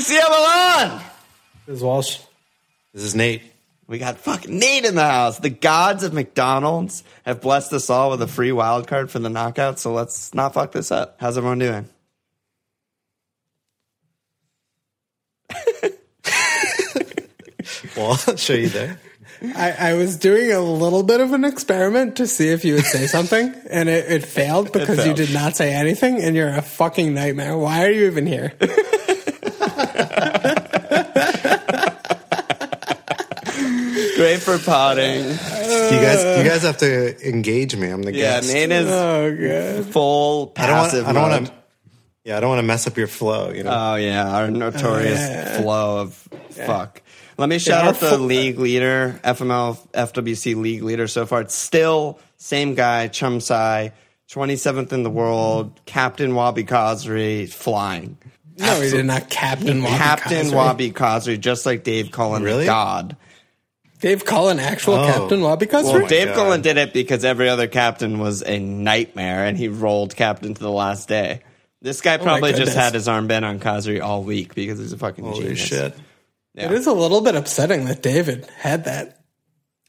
CBCM Milan. This is Walsh. This is Nate. We got fucking Nate in the house. The gods of McDonald's have blessed us all with a free wild card for the knockout. So let's not fuck this up. How's everyone doing? Well, I'll show you there. I, I was doing a little bit of an experiment to see if you would say something, and it, it failed because you failed. did not say anything, and you're a fucking nightmare. Why are you even here? Great for potting. You guys, you guys have to engage me. I'm the Yeah, guest. Nate is Oh, God. full I don't want. passive I don't mode. want to. Yeah, I don't want to mess up your flow. You know. Oh yeah, our notorious oh, yeah. flow of fuck. Let me shout our out the fo- league leader, FML FWC league leader so far. It's still same guy, Chumsai, 27th in the world, Captain Wahbi Khazri, flying. No, he did not captain Wahbi Captain Khazri. Wahbi Khazri, just like Dave Cullen, Really? God. Dave Cullen, actual Oh. Captain Wahbi Khazri? Oh my Dave God. Cullen did it because every other captain was a nightmare, and he rolled captain to the last day. This guy oh probably just had his arm bent on Khazri all week because he's a fucking Holy genius. shit! It is a little bit upsetting that David had that.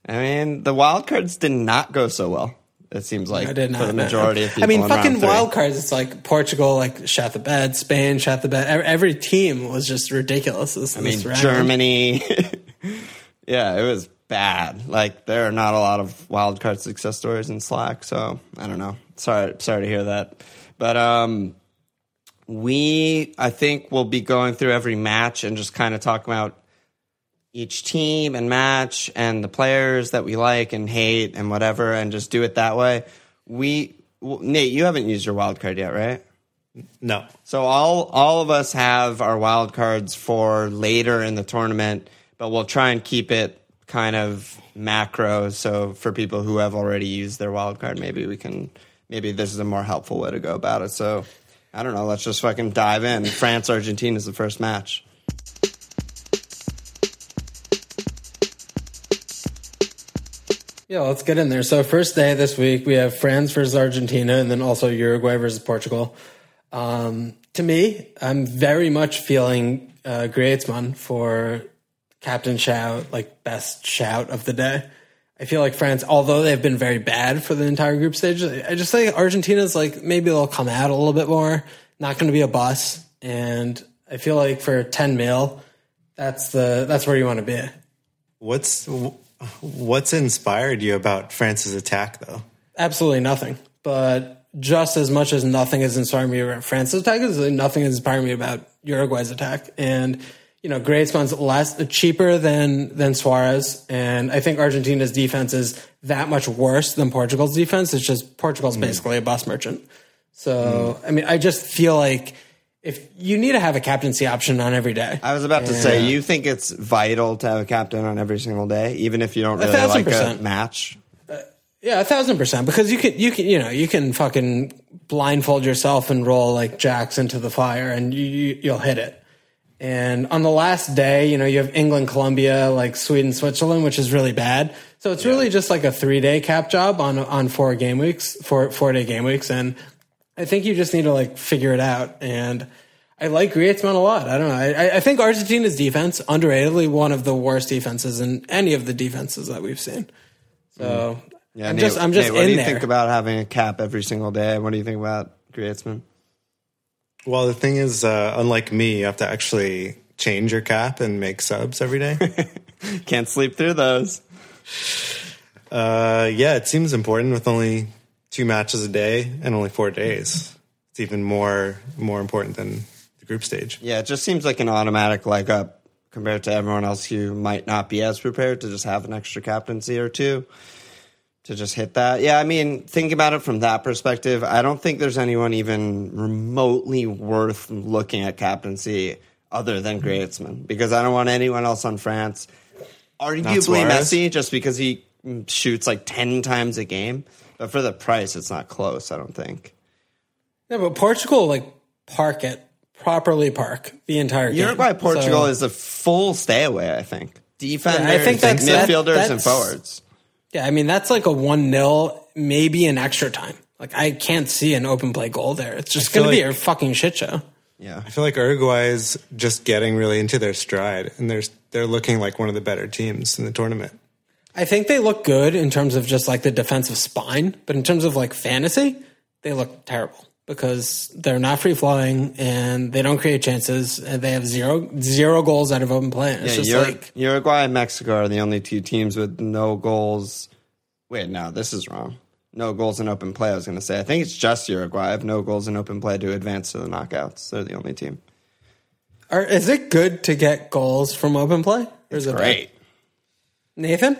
I mean, the wild cards did not go so well. It seems like I did not. for the know. majority of people. I mean, in fucking round three. wild cards. It's like Portugal, like shot the bed. Spain shot the bed. Every, every team was just ridiculous. This, I mean, this. Germany. yeah, it was bad. Like there are not a lot of wild card success stories in Slack. So I don't know. Sorry, sorry to hear that. But um, we I think will be going through every match and just kind of talk about each team and match and the players that we like and hate and whatever, and just do it that way. We well, Nate, you haven't used your wild card yet, right? No. So all all of us have our wild cards for later in the tournament, but we'll try and keep it kind of macro. So for people who have already used their wildcard, maybe we can maybe this is a more helpful way to go about it. So I don't know. Let's just fucking dive in. France Argentina is the first match. Yeah, let's get in there. So first day this week we have France versus Argentina, and then also Uruguay versus Portugal. Um, to me, I'm very much feeling uh, Griezmann for captain shout, like best shout of the day. I feel like France, although they've been very bad for the entire group stage, I just think Argentina's like maybe they'll come out a little bit more. Not going to be a bus, and I feel like for 10 mil, that's the that's where you want to be. What's what's inspired you about France's attack, though? Absolutely nothing. But just as much as nothing has inspired me about France's attack, is nothing has inspired me about Uruguay's attack. And you know, Griezmann's less cheaper than than Suarez, and I think Argentina's defense is that much worse than Portugal's defense. It's just Portugal's mm. basically a bus merchant. So mm. I mean, I just feel like if you need to have a captaincy option on every day. I was about to say, you think it's vital to have a captain on every single day, even if you don't really thousand like a percent. match. Uh, yeah, a thousand percent. Because you can, you can, you know, you can fucking blindfold yourself and roll like jacks into the fire, and you, you you'll hit it. And on the last day, you know, you have England, Colombia, like Sweden, Switzerland, which is really bad. So it's really just like a three day cap job on on four game weeks, four four day game weeks, and I think you just need to like figure it out. And I like Griezmann a lot. I don't know. I, I think Argentina's defense, underratedly, one of the worst defenses in any of the defenses that we've seen. So mm. Yeah, I'm Nate, just I'm just Nate, what do you there. think about having a cap every single day? What do you think about Griezmann? Well, the thing is, uh, unlike me, you have to actually change your cap and make subs every day. Can't sleep through those. uh, yeah, it seems important with only two matches a day and only four days. It's even more more important than the group stage. Yeah, it just seems like an automatic leg up compared to everyone else who might not be as prepared to just have an extra captaincy or two to just hit that. Yeah, I mean, think about it from that perspective. I don't think there's anyone even remotely worth looking at captaincy other than hmm. Griezmann because I don't want anyone else on France. Arguably Messi, just because he shoots like 10 times a game. But for the price, it's not close, I don't think. Yeah, but Portugal like park it properly park the entire game. Uruguay Portugal So- is a full stay away. I think defenders, Yeah, I think that's- that- midfielders, and that's- forwards. Yeah. I mean that's like a one 0 maybe an extra time. Like I can't see an open play goal there. It's just going to be a fucking shit show. Yeah. I feel like Uruguay is just getting really into their stride, and they're they're looking like one of the better teams in the tournament. I think they look good in terms of just like the defensive spine, but in terms of like fantasy, they look terrible because they're not free flowing and they don't create chances and they have zero zero goals out of open play. It's Yeah, just Ur- like Uruguay and Mexico are the only two teams with no goals. Wait, no, this is wrong. No goals in open play. I was going to say. I think it's just Uruguay have no goals in open play to advance to the knockouts. They're the only team. are, is it good to get goals from open play? Or is it bad? Great. Nathan?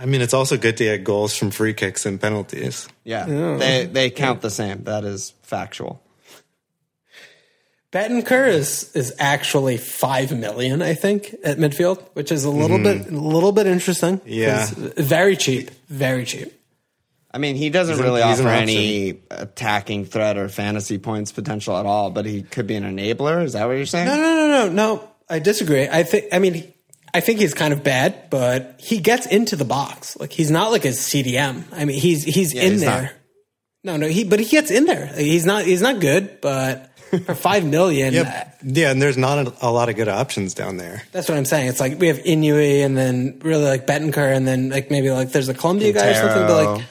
I mean, it's also good to get goals from free kicks and penalties. Yeah, they they count the same. That is factual. Bentancur is is actually five million, I think, at midfield, which is a little mm-hmm. bit a little bit interesting. 'cause Yeah. very cheap, very cheap. I mean, he doesn't He's really an offer option. any attacking threat or fantasy points potential at all, but he could be an enabler. Is that what you're saying? No, no, no, no, no. I disagree. I think. I mean, I think he's kind of bad, but he gets into the box. Like he's not like a CDM. I mean, he's he's in he's there. No, no, he but he gets in there. He's not he's not good, but for five million, Yep. Uh, yeah, and there's not a, a lot of good options down there. that's what I'm saying. It's like we have Inui and then really like Bentancur and then like maybe like there's a Colombia guy or something, but like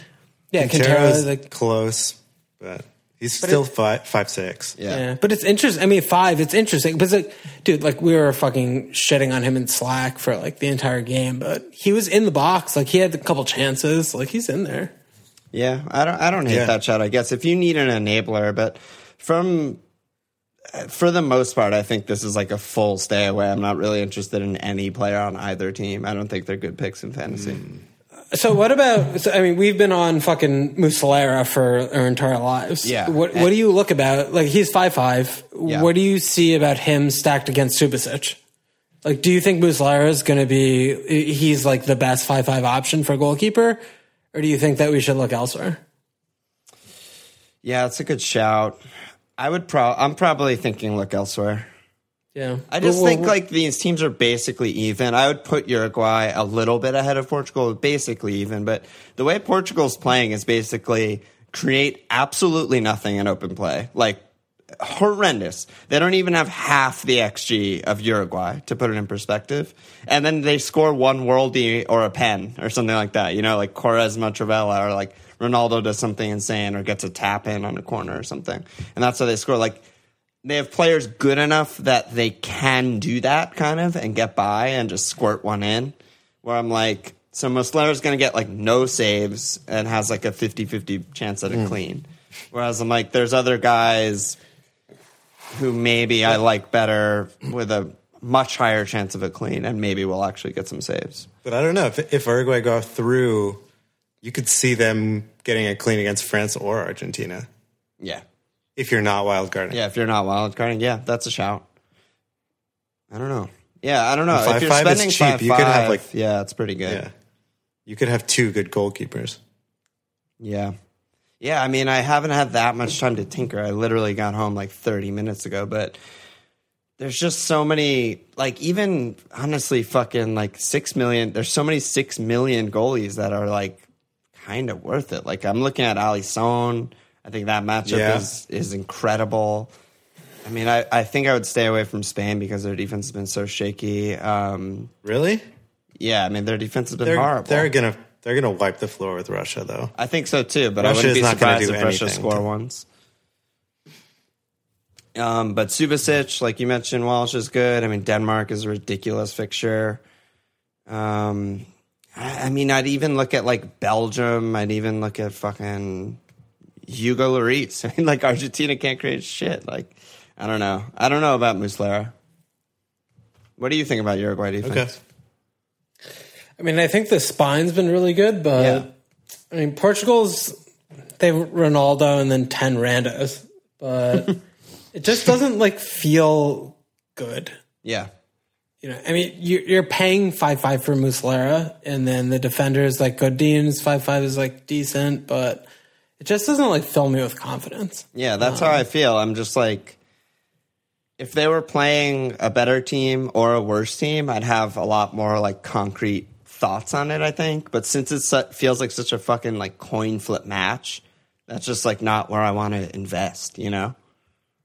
yeah, Quintero, Quintero's like close, but he's still five five six. Yeah. Yeah, but it's interesting. I mean, five. It's interesting because, like, dude, like we were fucking shitting on him in Slack for like the entire game, but he was in the box. Like he had a couple chances. Like he's in there. Yeah, I don't. I don't hate Yeah. that shot. I guess if you need an enabler, but from for the most part, I think this is like a full stay away. I'm not really interested in any player on either team. I don't think they're good picks in fantasy. Hmm. So what about? So, I mean, we've been on fucking Muslera for our entire lives. Yeah. What What do you look about? Like he's five five. Yeah. What do you see about him stacked against Subasic? Like, do you think Muslera is going to be? He's like the best five five option for a goalkeeper, or do you think that we should look elsewhere? Yeah, it's a good shout. I would pro. I'm probably thinking look elsewhere. Yeah. I just Well, think well, like these teams are basically even. I would put Uruguay a little bit ahead of Portugal, basically even. But the way Portugal's playing is basically create absolutely nothing in open play, like horrendous. They don't even have half the xG of Uruguay to put it in perspective, and then they score one worldie or a pen or something like that. You know, like Quaresma trivela or like Ronaldo does something insane or gets a tap in on a corner or something, and that's how they score. Like they have players good enough that they can do that kind of and get by and just squirt one in. Where I'm like, so Muslera's going to get like no saves and has like a 50 50 chance at a hmm. clean. Whereas I'm like, there's other guys who maybe I like better with a much higher chance of a clean and maybe we'll actually get some saves. But I don't know if if Uruguay go through, you could see them getting a clean against France or Argentina Yeah. If you're not wild carding. Yeah, if you're not wild carding, yeah, that's a shout. I don't know. Yeah, I don't know. Five if you're five is spending cheap. five You could have, like- yeah, it's pretty good. yeah. You could have two good goalkeepers. Yeah. Yeah, I mean, I haven't had that much time to tinker. I literally got home like 30 minutes ago, but there's just so many, like, even honestly, fucking like 6 million, there's so many 6 million goalies that are like kind of worth it. Like, I'm looking at Alisson. I think that matchup Yeah. is, is incredible. I mean, I, I think I would stay away from Spain because their defense has been so shaky. Um, Really? yeah, I mean, their defense has been They're horrible. they're gonna they're gonna wipe the floor with Russia though. I think so too, but Russia I wouldn't be surprised if Russia score to- once. Um, but Subasic, like you mentioned, Walsh is good. I mean, Denmark is a ridiculous fixture. Um, I, I mean, I'd even look at like Belgium. I'd even look at fucking Hugo Lloris. I mean, like Argentina can't create shit. Like, I don't know. I don't know about Muslera. What do you think about Uruguay defense? Okay. I mean, I think the spine's been really good, but Yeah. I mean, Portugal's they have Ronaldo and then ten randos, but it just doesn't like feel good. Yeah. You know, I mean, you, you're paying five five for Muslera, and then the defenders like Godin's five five is like decent, but it just doesn't like fill me with confidence. Yeah, that's how I feel. I'm just like, if they were playing a better team or a worse team, I'd have a lot more like concrete thoughts on it. I think, but since it su- feels like such a fucking like coin flip match, that's just like not where I want to invest. You know?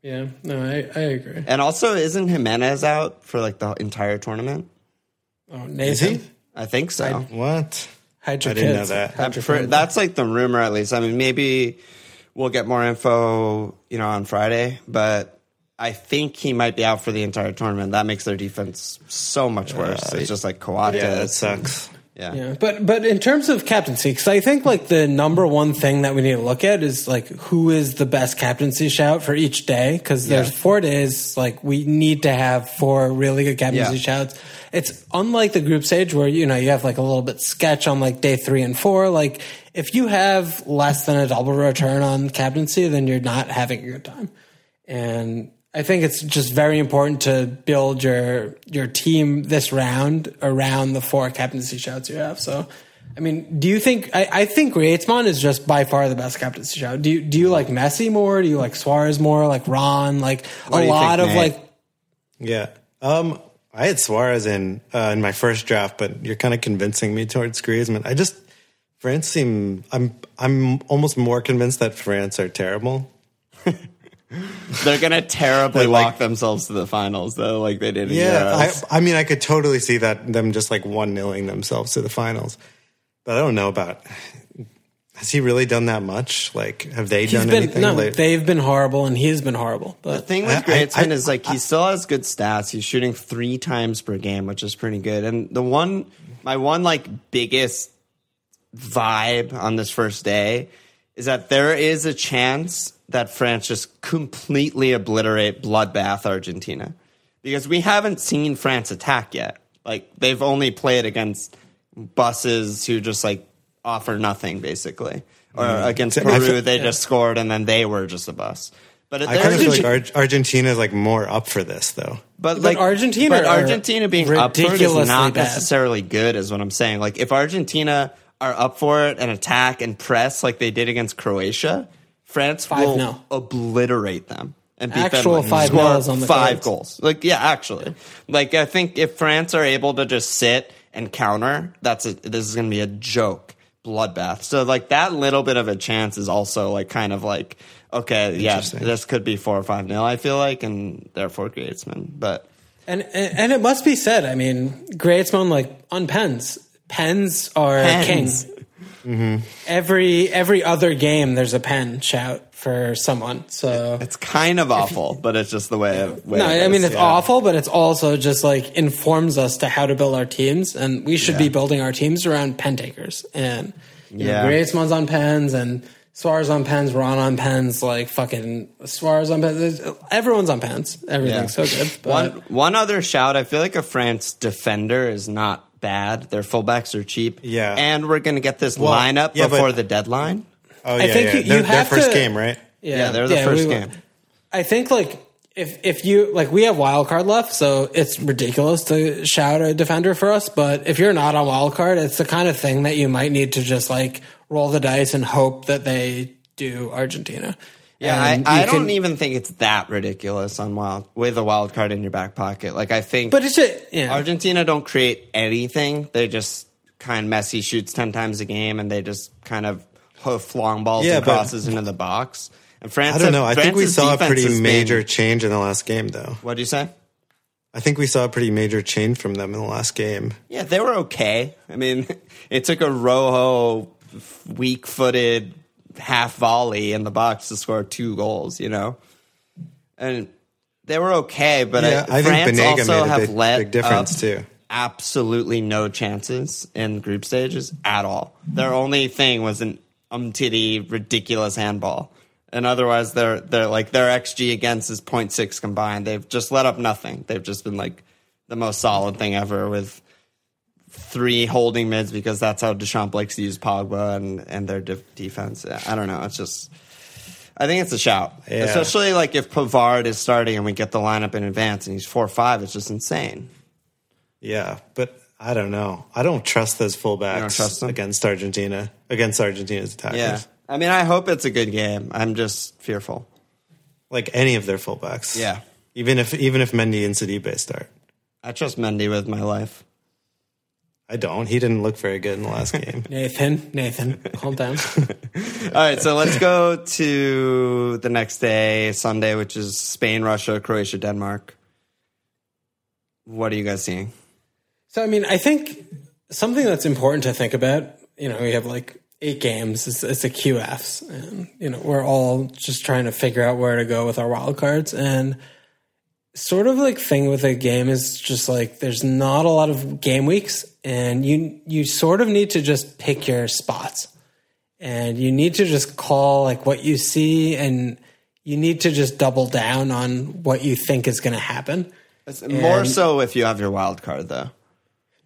Yeah, no, I, I agree. And also, isn't Jimenez out for like the entire tournament? Oh, Is he? I think so. What? Hide your I didn't know that. Hide your For- that's like the rumor, at least. I mean, maybe we'll get more info, you know, on Friday. But I think he might be out for the entire tournament. That makes their defense so much worse. it's just like Coates. Yeah, that sucks. Yeah. Yeah, but but in terms of captaincy, because I think like the number one thing that we need to look at is like who is the best captaincy shout for each day. Because there's Yeah. four days, like we need to have four really good captaincy Yeah. shouts. It's unlike the group stage where you know you have like a little bit sketch on like day three and four. Like if you have less than a double return on captaincy, then you're not having a good time. And I think it's just very important to build your your team this round around the four captaincy shouts you have. So, I mean, do you think I, I think Griezmann is just by far the best captaincy shout? Do you do you like Messi more? Do you like Suarez more? Like Ron? Like What a lot think, of Nate? like Yeah. Um, I had Suarez in uh, in my first draft, but you're kind of convincing me towards Griezmann. I just France seem. I'm I'm almost more convinced that France are terrible. They're going to terribly They're like- walk themselves to the finals, though, like they did in Yeah, I, I mean, I could totally see that them just like one nilling themselves to the finals, but I don't know about. Has he really done that much? Like, have they he's done been anything? no, late? they've been horrible and he's been horrible. But the thing with I- I- Griezmann I- is like he still has good stats. He's shooting three times per game, which is pretty good. And the one, my one like biggest vibe on this first day is that there is a chance that France just completely obliterate bloodbath Argentina because we haven't seen France attack yet. Like they've only played against buses who just like offer nothing basically, or mm. against Peru feel- they just scored and then they were just a bus. But I kind of feel like Ar- Argentina is like more up for this, though. but, But like Argentina but Argentina being up for it is ridiculously not bad. necessarily good, is what I'm saying. Like if Argentina are up for it and attack and press like they did against Croatia, France will 5-0. obliterate them and beat Actual them. like, five goals on the five cards. goals. Like yeah, actually, like I think if France are able to just sit and counter, that's a, this is going to be a joke bloodbath. So like that little bit of a chance is also like kind of like okay, yeah, this could be four or five nil. I feel like, and therefore Griezmann, but. and, and and it must be said. I mean, Griezmann like on pens. Pens are Pens. king. Mm-hmm. Every every other game, there's a pen shout for someone. So It's kind of awful, but it's just the way. It, way no, it I mean it's yeah. awful, but it's also just like informs us to how to build our teams, and we should be building our teams around pen takers. And you Yeah. know, Griezmann's on pens, and Suarez on pens, Ron on pens, like fucking Suarez on pens. Everyone's on pens. Everything's Yeah. so good. But One one other shout. I feel like a France defender is not bad. Their fullbacks are cheap. Yeah. and we're gonna get this Well, lineup yeah, but- before the deadline. Oh I yeah, think yeah. you- you Their, their first to- game, right? Yeah, they're the first we- game. I think like if if you like we have wild card left, so it's ridiculous to shout a defender for us. But if you're not on wild card, it's the kind of thing that you might need to just like roll the dice and hope that they do Argentina. Yeah, And I, you I don't even think it's that ridiculous on wild with a wild card in your back pocket. Like I think, But it's just yeah. Argentina don't create anything. They just kind of Messi shoots ten times a game, and they just kind of hoof long balls Yeah, and crosses into the box. And France, I don't know. I think we saw a pretty has been- major change in the last game, though. What do you say? I think we saw a pretty major change from them in the last game. Yeah, they were okay. I mean, it took a Rojo weak-footed half volley in the box to score two goals. You know, and they were okay. But Yeah, I, I think France also have big- let big difference, too. Absolutely no chances in group stages at all. Their only thing was an Umtiti ridiculous handball. And otherwise, they're they're like their xG against is 0.6 combined. They've just let up nothing. They've just been like the most solid thing ever with three holding mids because that's how Deschamps likes to use Pogba and and their de- defense. I don't know. It's just. I think it's a shout, Yeah. especially like if Pavard is starting and we get the lineup in advance and he's four five. It's just insane. Yeah, but I don't know. I don't trust those fullbacks don't trust them? against Argentina, against Argentina's attackers. Yeah, I mean, I hope it's a good game. I'm just fearful. Like any of their fullbacks. Yeah. Even if even if Mendy and Sidibe start. I trust Mendy with my life. I don't. He didn't look very good in the last game. Nathan, Nathan, calm down. All right, so let's go to the next day, Sunday, which is Spain, Russia, Croatia, Denmark. What are you guys seeing? So, I mean, I think something that's important to think about, you know, we have like eight games, it's, it's a QFs, and, you know, we're all just trying to figure out where to go with our wild cards. And sort of like thing with a game is just like there's not a lot of game weeks, and you, you sort of need to just pick your spots. And you need to just call like what you see, and you need to just double down on what you think is going to happen. It's more so if you have your wild card, though.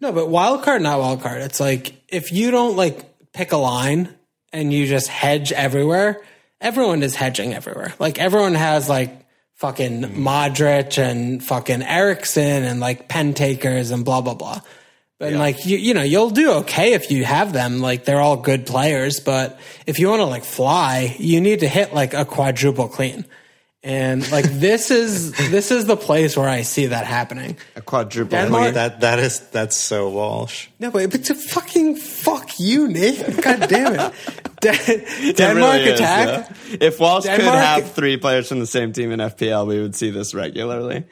No, but wild card, not wild card. It's like if you don't like pick a line and you just hedge everywhere, everyone is hedging everywhere. Like everyone has like fucking hmm. Modric and fucking Eriksen and like pen takers and blah blah blah. But like you, you know, you'll do okay if you have them. Like they're all good players, but if you want to like fly, you need to hit like a quadruple clean. And like this is this is the place where I see that happening. A quadruple. Denmark- lead. that that is that's so Walsh. No, but it's a fucking fuck you, Nate. God damn it. Den- It Denmark really is, attack. yeah. If Walsh could have three players from the same team in FPL, we would see this regularly.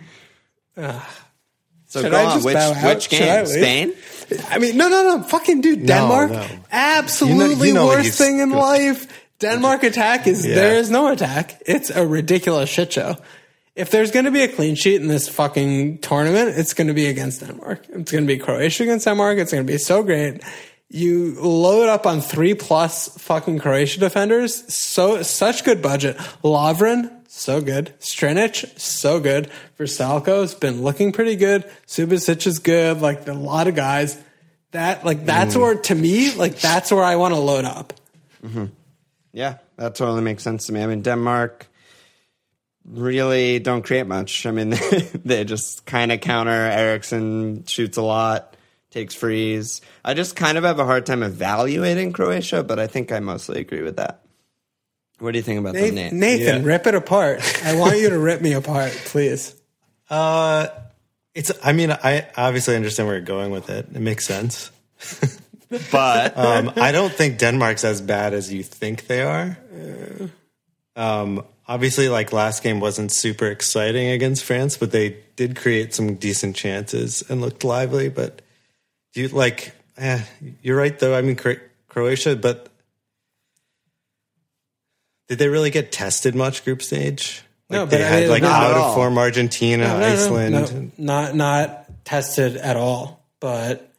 so Should go I on. Which, which Should I game? Spain? I mean, no, no, no. Fucking dude, Denmark. no. Absolutely You know- you know worst thing in good. life. Denmark attack is Yeah. there is no attack. It's a ridiculous shit show. If there's going to be a clean sheet in this fucking tournament, it's going to be against Denmark. It's going to be Croatia against Denmark. It's going to be so great. You load up on three plus fucking Croatia defenders. So such good budget. Lovren, so good. Strinic, so good. Vrsaljko's been looking pretty good. Subasic is good. Like a lot of guys. That like that's mm. where to me like that's where I want to load up. Mm-hmm. Yeah, that totally makes sense to me. I mean, Denmark really don't create much. I mean, they just kind of counter. Eriksen shoots a lot, takes frees. I just kind of have a hard time evaluating Croatia, but I think I mostly agree with that. What do you think about the Nathan. Nathan Yeah. rip it apart. I want you to rip me apart, please. Uh, it's. I mean, I obviously understand where you're going with it. It makes sense. But Um, I don't think Denmark's as bad as you think they are. Um, obviously, like last game wasn't super exciting against France, but they did create some decent chances and looked lively. But do you like? Eh, you're right, though. I mean, Croatia, but did they really get tested much group stage? Like No, they but I had mean, like not at out of form Argentina, No, no, no, Iceland. no, not not tested at all. But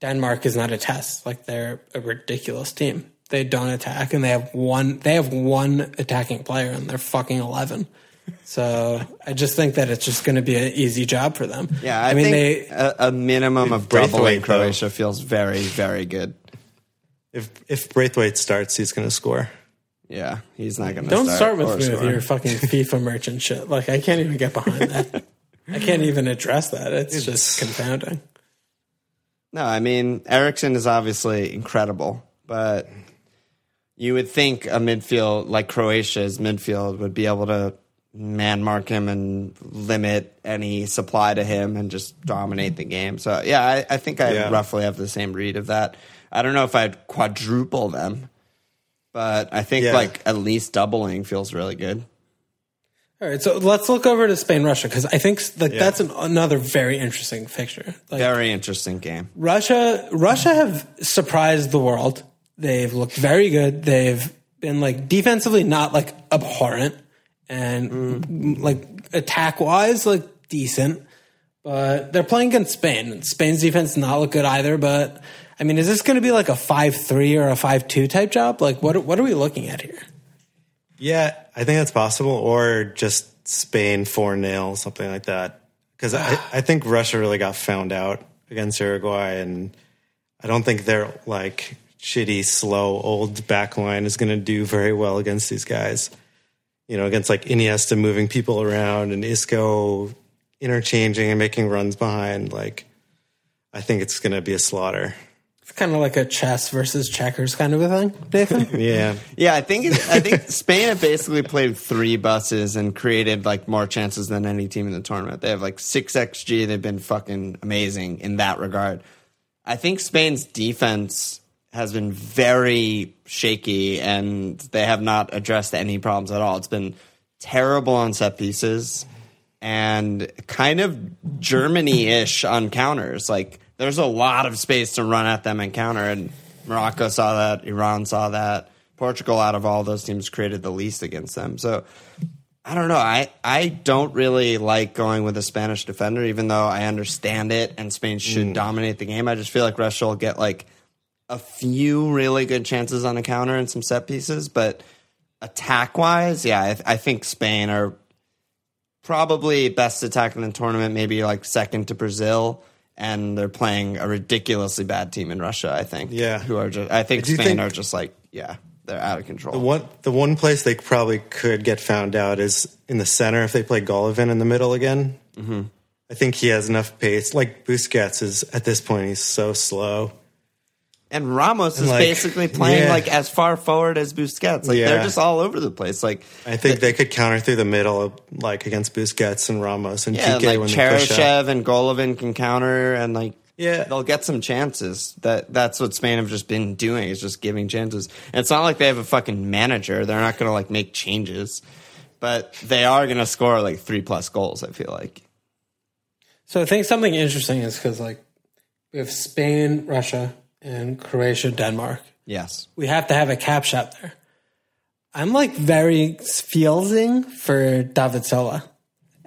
Denmark is not a test. Like they're a ridiculous team. They don't attack, and they have one. They have one attacking player, and they're fucking eleven. So I just think that it's just going to be an easy job for them. yeah, I, mean think they. a, a minimum of Braithwaite, doubling though. Croatia feels very, very good. If if Braithwaite starts, he's going to score. Yeah, he's not going to Don't start with or me with your fucking FIFA merchant shit. Like I can't even get behind that. I can't even address that. It's just confounding. No, I mean Eriksen is obviously incredible, but you would think a midfield like Croatia's midfield would be able to man mark him and limit any supply to him and just dominate the game. So yeah, I, I think I Yeah. roughly have the same read of that. I don't know if I'd quadruple them, but I think Yeah. like at least doubling feels really good. All right, so let's look over to Spain Russia because I think like that's an, another very interesting fixture. Like Very interesting game. Russia, Russia have surprised the world. They've looked very good. They've been like defensively not like abhorrent and mm, like attack wise like decent, but they're playing against Spain. Spain's defense not look good either. But I mean, is this going to be like a five three or a five two type job? Like what what are we looking at here? Yeah, I think that's possible, or just Spain four 0 something like that. Because I, I think Russia really got found out against Uruguay, and I don't think their like shitty, slow, old back line is going to do very well against these guys. You know, against like Iniesta moving people around and Isco interchanging and making runs behind. Like, I think it's going to be a slaughter. It's kind of like a chess versus checkers kind of a thing, Nathan. Yeah, Yeah, I think I think Spain have basically played three buses and created like more chances than any team in the tournament. They have like six xG. They've been fucking amazing in that regard. I think Spain's defense has been very shaky and they have not addressed any problems at all. It's been terrible on set pieces and kind of Germany ish on counters. Like there's a lot of space to run at them and counter. And Morocco saw that, Iran saw that. Portugal, out of all those teams, created the least against them. So I don't know. I, I don't really like going with a Spanish defender, even though I understand it and Spain should mm. dominate the game. I just feel like Russia will get like a few really good chances on a counter and some set pieces, but attack wise, yeah, I, I think Spain are probably best attack in the tournament, maybe like second to Brazil. And they're playing a ridiculously bad team in Russia. I think. Yeah. who are just? I think Do Spain think- are just like, yeah, they're out of control. The one, the one place they probably could get found out is in the center if they play Golovin in the middle again. Mm-hmm. I think he has enough pace. Like Busquets is at this point, he's so slow. And Ramos is like, basically playing yeah. like as far forward as Busquets. Like they're just all over the place. Like I think they could counter through the middle, like against Busquets and Ramos and yeah, Piqué like when they push up. Cheryshev and Golovin can counter, and like Yeah. they'll get some chances. That that's what Spain have just been doing is just giving chances. And it's not like they have a fucking manager. They're not going to like make changes, but they are going to score like three plus goals. I feel like. So I think something interesting is because like we have Spain, Russia, and Croatia, Denmark. Yes. We have to have a cap shot there. I'm like very feelsing for David Silva.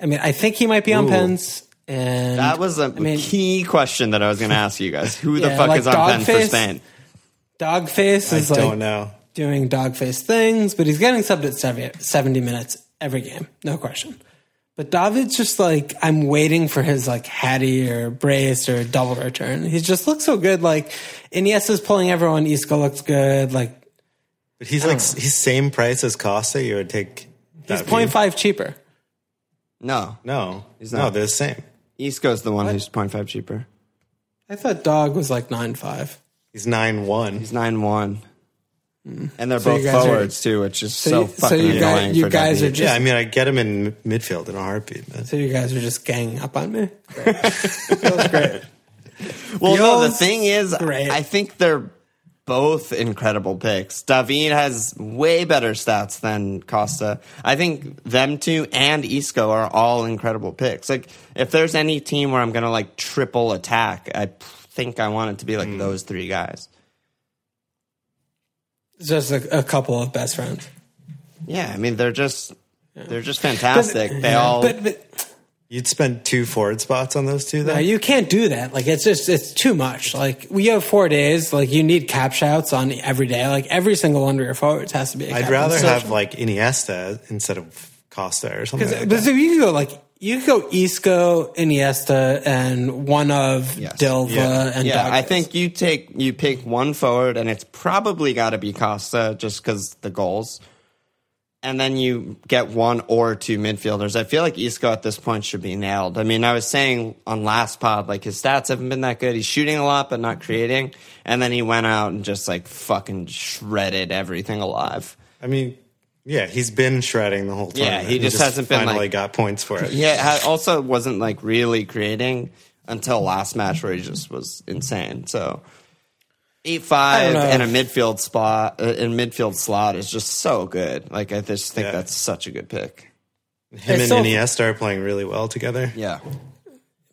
I mean, I think he might be on Ooh. pens. And That was a I mean, key question that I was going to ask you guys. Who the fuck like is on pen for Dogface? Spain? Dogface I is don't know. doing dogface things, but he's getting subbed at 70 70 minutes every game, no question. But David's just like I'm waiting for his like Hattie or brace or double return. He just looks so good. Like Iniesta's pulling everyone. Isco looks good. Like But he's like he's same price as Costa. You would take. he's that 0.5 cheaper. No, No, He's no, they're the same. Isco's the one who's 0.5 cheaper. I thought Dog was like nine five. He's nine one. He's nine one, and they're So both guys are- forwards too, which is so, you- so fucking you guys- you for guys are just- Yeah, I mean, I get him in midfield in a heartbeat. But So you guys are just ganging up on me. Feels great. well. No, the thing is, great. I think they're both incredible picks. David has way better stats than Costa. I think them two and Isco are all incredible picks. Like, if there's any team where I'm gonna like triple attack, I think I want it to be like hmm. those three guys. Just a, a couple of best friends. Yeah, I mean they're just they're just fantastic. they all But, but you'd spend two forward spots on those two, though. No, you can't do that. Like it's just it's too much. Like we have four days. Like you need cap shouts on every day. Like every single one of your forwards has to be. A I'd cap rather have like Iniesta instead of Costa or something. Like But that. so you can go like you could go Isco, Iniesta, and one of Yes. Dilva Yeah. and Yeah, I think you take you pick one forward, and it's probably got to be Costa just because the goals, and then you get one or two midfielders. I feel like Isco at this point should be nailed. I mean, I was saying on last pod, like his stats haven't been that good. He's shooting a lot, but not creating. And then he went out and just like fucking shredded everything alive. I mean, yeah, he's been shredding the whole time. Yeah, he just hasn't been, finally like- got points for it. Yeah, ha- also wasn't like really creating until last match where he just was insane. So eight five don't and a midfield spot uh, in midfield slot is just so good. Like I just think Yeah. that's such a good pick. Him It's and so- Iniesta are playing really well together. Yeah,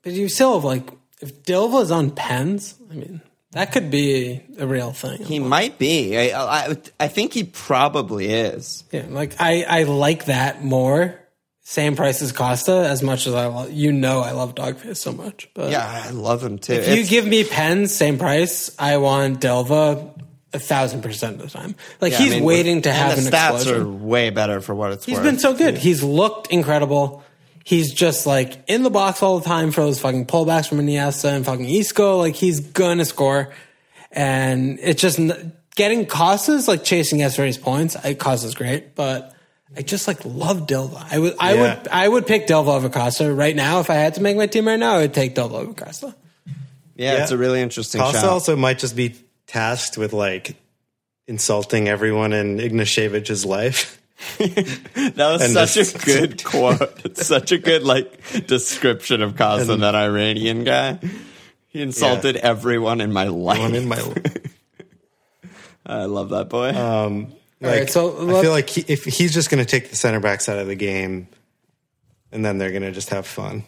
But you still have like if Dilva's on pens. I mean that could be a real thing. he might be. I, I I think he probably is. Yeah, like I, I like that more. Same price as Costa, as much as I love, you know I love Dogface so much. But Yeah, I love him too. if you give me pens, same price, I want Delva a thousand percent of the time. Like yeah, I he's mean, waiting to have the an stats explosion. are way better for what it's He's worth. He's been so good. He's looked incredible. He's just like in the box all the time for those fucking pullbacks from Iniesta and fucking Isco. Like he's gonna score, and it's just n- getting Costas like chasing yesterday's points. I, Costa's great, but I just like love Dilva. I would, I Yeah. would, I would pick Dilva over Costa right now if I had to make my team right now. I would take Dilva over Costa. yeah, Yeah. it's a really interesting Costa shot. also might just be tasked with like insulting everyone in Ignashevich's life. That was And such this- a good quote. It's such a good like description of Costa, that Iranian guy. He insulted everyone in my life. One in my I love that boy. like. All right, so I feel like he, if he's just going to take the center backs out of the game, and then they're going to just have fun.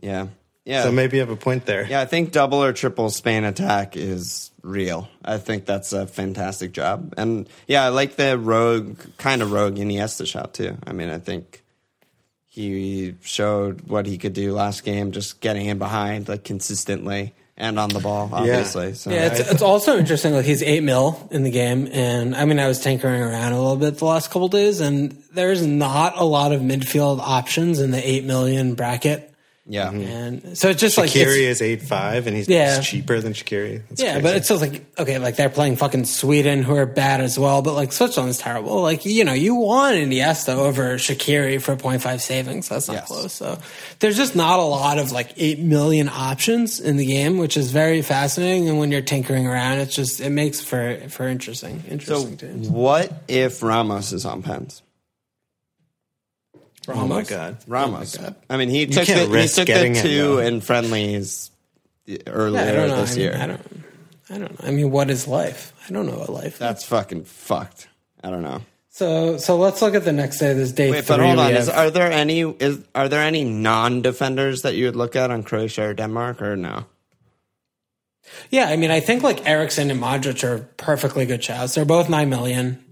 yeah. Yeah. So maybe you have a point there. Yeah, I think double or triple Spain attack is real. I think that's a fantastic job. And yeah, I like the rogue, kind of rogue Iniesta shot too. I mean, I think he showed what he could do last game, just getting in behind like consistently and on the ball, obviously. So Yeah, it's, it's also interesting. Like he's eight mil in the game, and I mean, I was tinkering around a little bit the last couple days, and there's not a lot of midfield options in the eight million bracket, yeah. Mm-hmm. and so it's just like Shaqiri is eight five, and he's Yeah. cheaper than Shaqiri. That's yeah, crazy. but it's just like okay, like they're playing fucking Sweden, who are bad as well, but like Switzerland's terrible. Like you know, you want Iniesta over Shaqiri for 0.5 savings. That's not Yes. close. So there's just not a lot of like eight million options in the game, which is very fascinating. And when you're tinkering around, it's just it makes for for interesting So interesting teams. what if Ramos is on pens? Oh, oh my god, Ramos? god, Ramos. I mean, he took the, he took the two though. in friendlies earlier Yeah, I don't know. this I mean, year. I don't. I don't know. I mean, what is life? I don't know what life. is. That's fucking fucked. I don't know. So so let's look at the next day. This day Wait, three. but hold we on. Is, are there any is are there any non defenders that you would look at on Croatia or Denmark or no? Yeah, I mean, I think like Eriksen and Modric are perfectly good shouts. They're both nine million,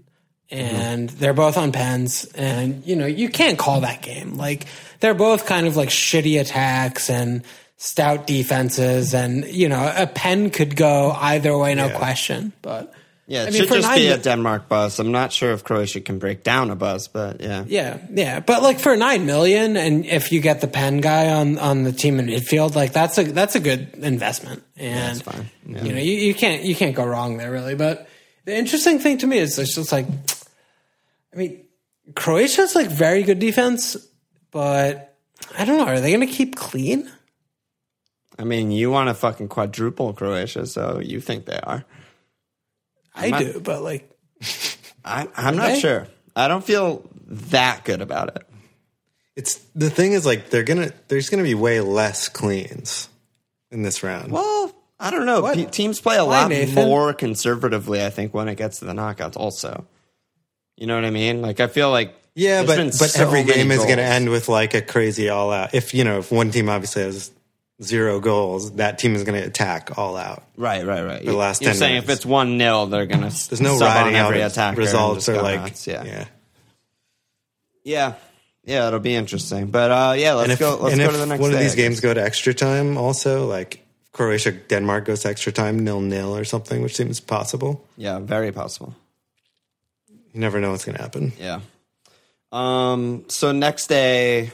Mm-hmm. and they're both on pens. And you know, you can't call that game. Like they're both kind of like shitty attacks and stout defenses, and you know, a pen could go either way, no Yeah. question. But Yeah, it I mean, should just nine be a Denmark bus. I'm not sure if Croatia can break down a bus, but yeah. Yeah, yeah, but like for nine million, and if you get the pen guy on on the team in midfield, like that's a that's a good investment, and fine. Yeah. you know you, you can't you can't go wrong there really. But the interesting thing to me is it's just like, I mean, Croatia's like very good defense, but I don't know, are they going to keep clean? I mean, you want to fucking quadruple Croatia, so you think they are. I not- do, but like, I, I'm not they? sure. I don't feel that good about it. it's the thing is like they're gonna there's gonna be way less cleans in this round. Well, I don't know. Pe- teams play a Why, lot Nathan? more conservatively, I think, when it gets to the knockouts. Also, you know what I mean? Like, I feel like Yeah, but but so every game is going to end with like a crazy all out. If you know, if one team obviously has zero goals, that team is going to attack all out. Right, right, right. the last You're 10 saying minutes. if it's one 0 they're gonna There's no riding out every of attacker. results or like nuts. yeah. yeah. Yeah, yeah, it'll be interesting. But uh, yeah, let's if, go. Let's go to the next. one of these games go to extra time, also like Croatia Denmark goes to extra time nil nil or something, which seems possible. Yeah, very possible. You never know what's going to happen. Yeah. Um. So next day,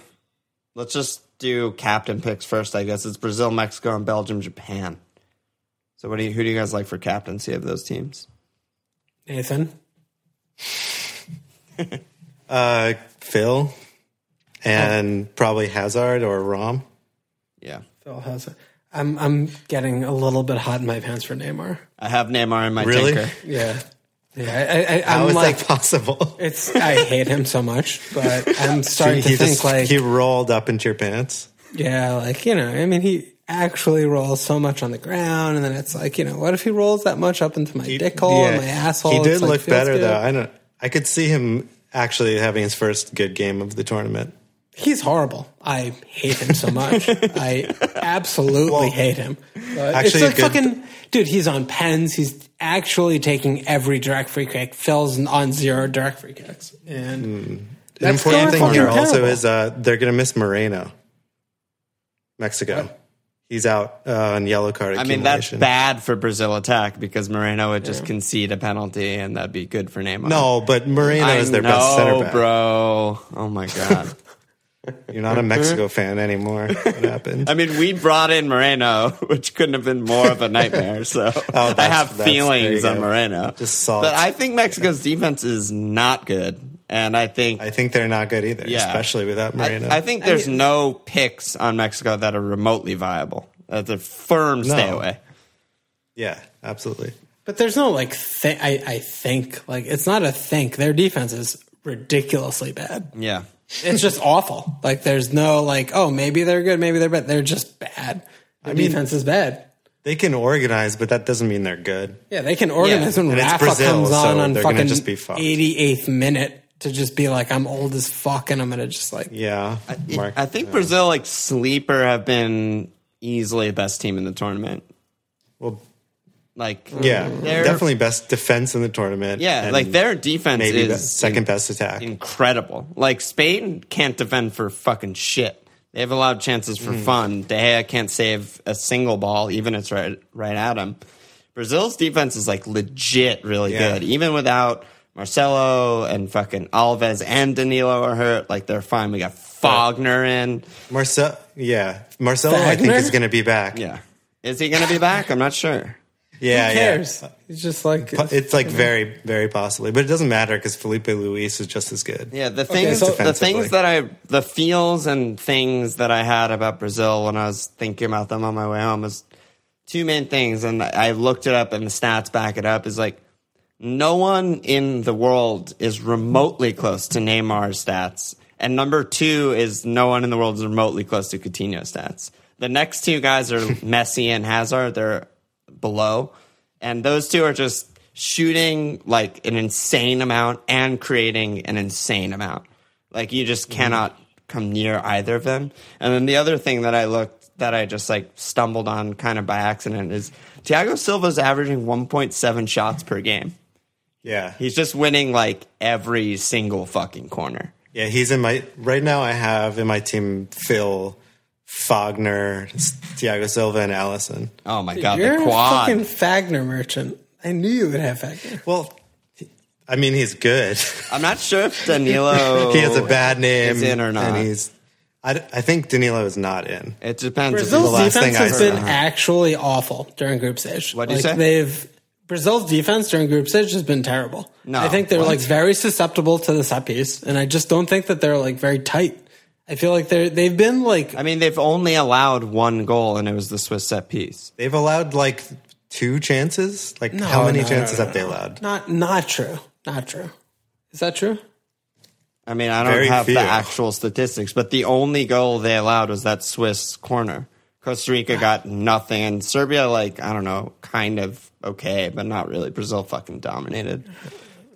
let's just do captain picks first. I guess it's Brazil, Mexico, and Belgium, Japan. So what do you? Who do you guys like for captaincy of those teams? Nathan, Uh, Phil and probably Hazard or Rom. Yeah, Phil Hazard. I'm I'm getting a little bit hot in my pants for Neymar. I have Neymar in my Really? tinker. Yeah, yeah. I, I, How is like, that possible? It's I hate him so much, but I'm starting he to think just like he rolled up into your pants. yeah, like you know, I mean, he actually rolls so much on the ground, and then it's like you know, what if he rolls that much up into my dick hole and my asshole? He did like, look better good. though. I don't. I could see him actually having his first good game of the tournament. He's horrible. I hate him so much. I absolutely hate him. But actually, it's like a good- fucking dude. He's on pens. He's actually taking every direct free kick. Phil's on zero direct free kicks, and An important thing fucking here also is uh, they're going to miss Moreno. Mexico. He's out uh, on yellow card. I mean, that's bad for Brazil attack because Moreno would just concede a penalty, and that'd be good for Neymar. No, but Moreno I is their know, best center back. bro. Oh my god. You're not a Mexico fan anymore. What happened? I mean, we brought in Moreno, which couldn't have been more of a nightmare. So I Oh, that's- have feelings on. Moreno. Just salt. But I think Mexico's defense is not good, and I think I think they're not good either, Yeah. especially without Moreno. I think there's no picks on Mexico that are remotely viable. That's a firm stay No. away. yeah, absolutely. but there's no like. Th- I I think like it's not a think. Their defense is ridiculously bad. Yeah. It's just awful. Like there's no like. Oh, maybe they're good. Maybe they're bad. They're just bad. Their mean- defense is bad. they can organize, but that doesn't mean they're good. Yeah, they can organize Yeah, when and it's Rafa Brazil, comes so on on fucking just be fucked. 88th minute to just be like, I'm old as fuck and I'm going to just like, Yeah, Mark- I think Brazil, like sleeper, have been easily the best team in the tournament. Well, Like, yeah, definitely best defense in the tournament. Yeah, and like their defense maybe the is second best attack. incredible. Like Spain can't defend for fucking shit. They have allowed chances for Mm. fun. De Gea can't save a single ball, even if it's right right at him. Brazil's defense is like legit really Yeah. good, even without Marcelo and fucking Alves and Danilo are hurt. Like they're fine. We got Fagner in. Marcel, yeah, Marcelo, I think is going to be back. Yeah, is he going to be back? I'm not sure. Yeah, who cares? yeah. It's just like, It's like very, very possibly, but it doesn't matter because Filipe Luis is just as good. Yeah, the things so- the things that I the feels and things that I had about Brazil when I was thinking about them on my way home was two main things, and I looked it up and the stats back it up. Is like no one in the world is remotely close to Neymar's stats, and number two is no one in the world is remotely close to Coutinho's stats. The next two guys are Messi and Hazard. They're below, and those two are just shooting like an insane amount and creating an insane amount. Like you just cannot come near either of them. And then the other thing that I looked that I just like stumbled on kind of by accident is Thiago Silva's averaging 1.7 shots per game. Yeah, He's just winning like every single fucking corner. yeah. He's in my right now. I have in my team Phil, Fagner, Thiago Silva, and Alisson. Oh my god, you're the a fucking Fagner merchant. I knew you would have Fagner. Well, I mean, he's good. I'm not sure if Danilo he has a bad name, is in or not. and he's. I, I think Danilo is not in. It depends. if Brazil's the last defense thing I has heard. been actually awful during group stage. What'd you say? They've Brazil's defense during group stage has been terrible. No, I think they're what? like very susceptible to the set piece, and I just don't think that they're like very tight. I feel like they're they've been like I mean, they've only allowed one goal, and it was the Swiss set piece. They've allowed like two chances. Like No, how many no, no, chances no, have they allowed? not not true, not true. Is that true? I mean, I don't Very have few. the actual statistics, but the only goal they allowed was that Swiss corner. Costa Rica got nothing, and Serbia, like, I don't know, kind of okay, but not really. Brazil fucking dominated.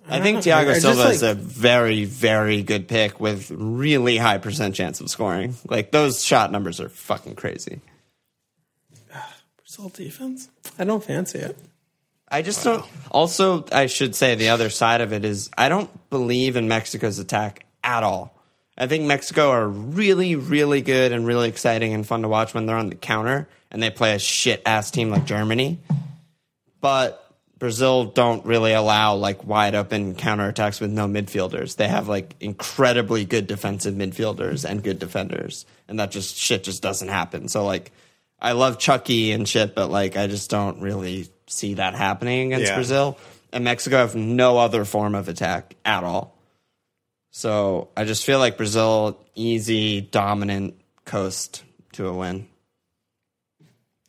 I think. Thiago I Silva is a very, very good pick with really high percent chance of scoring. Like, those shot numbers are fucking crazy. Brazil defense? I don't fancy it. I just don't. Also, I should say the other side of it is I don't believe in Mexico's attack at all. I think Mexico are really, really good and really exciting and fun to watch when they're on the counter and they play a shit ass team like Germany. But Brazil don't really allow like wide open counterattacks with no midfielders. They have like incredibly good defensive midfielders and good defenders. And that just shit just doesn't happen. So like I love Chucky and shit, but like I just don't really see that happening against Yeah. Brazil. And Mexico have no other form of attack at all. So I just feel like Brazil easy, dominant coast to a win.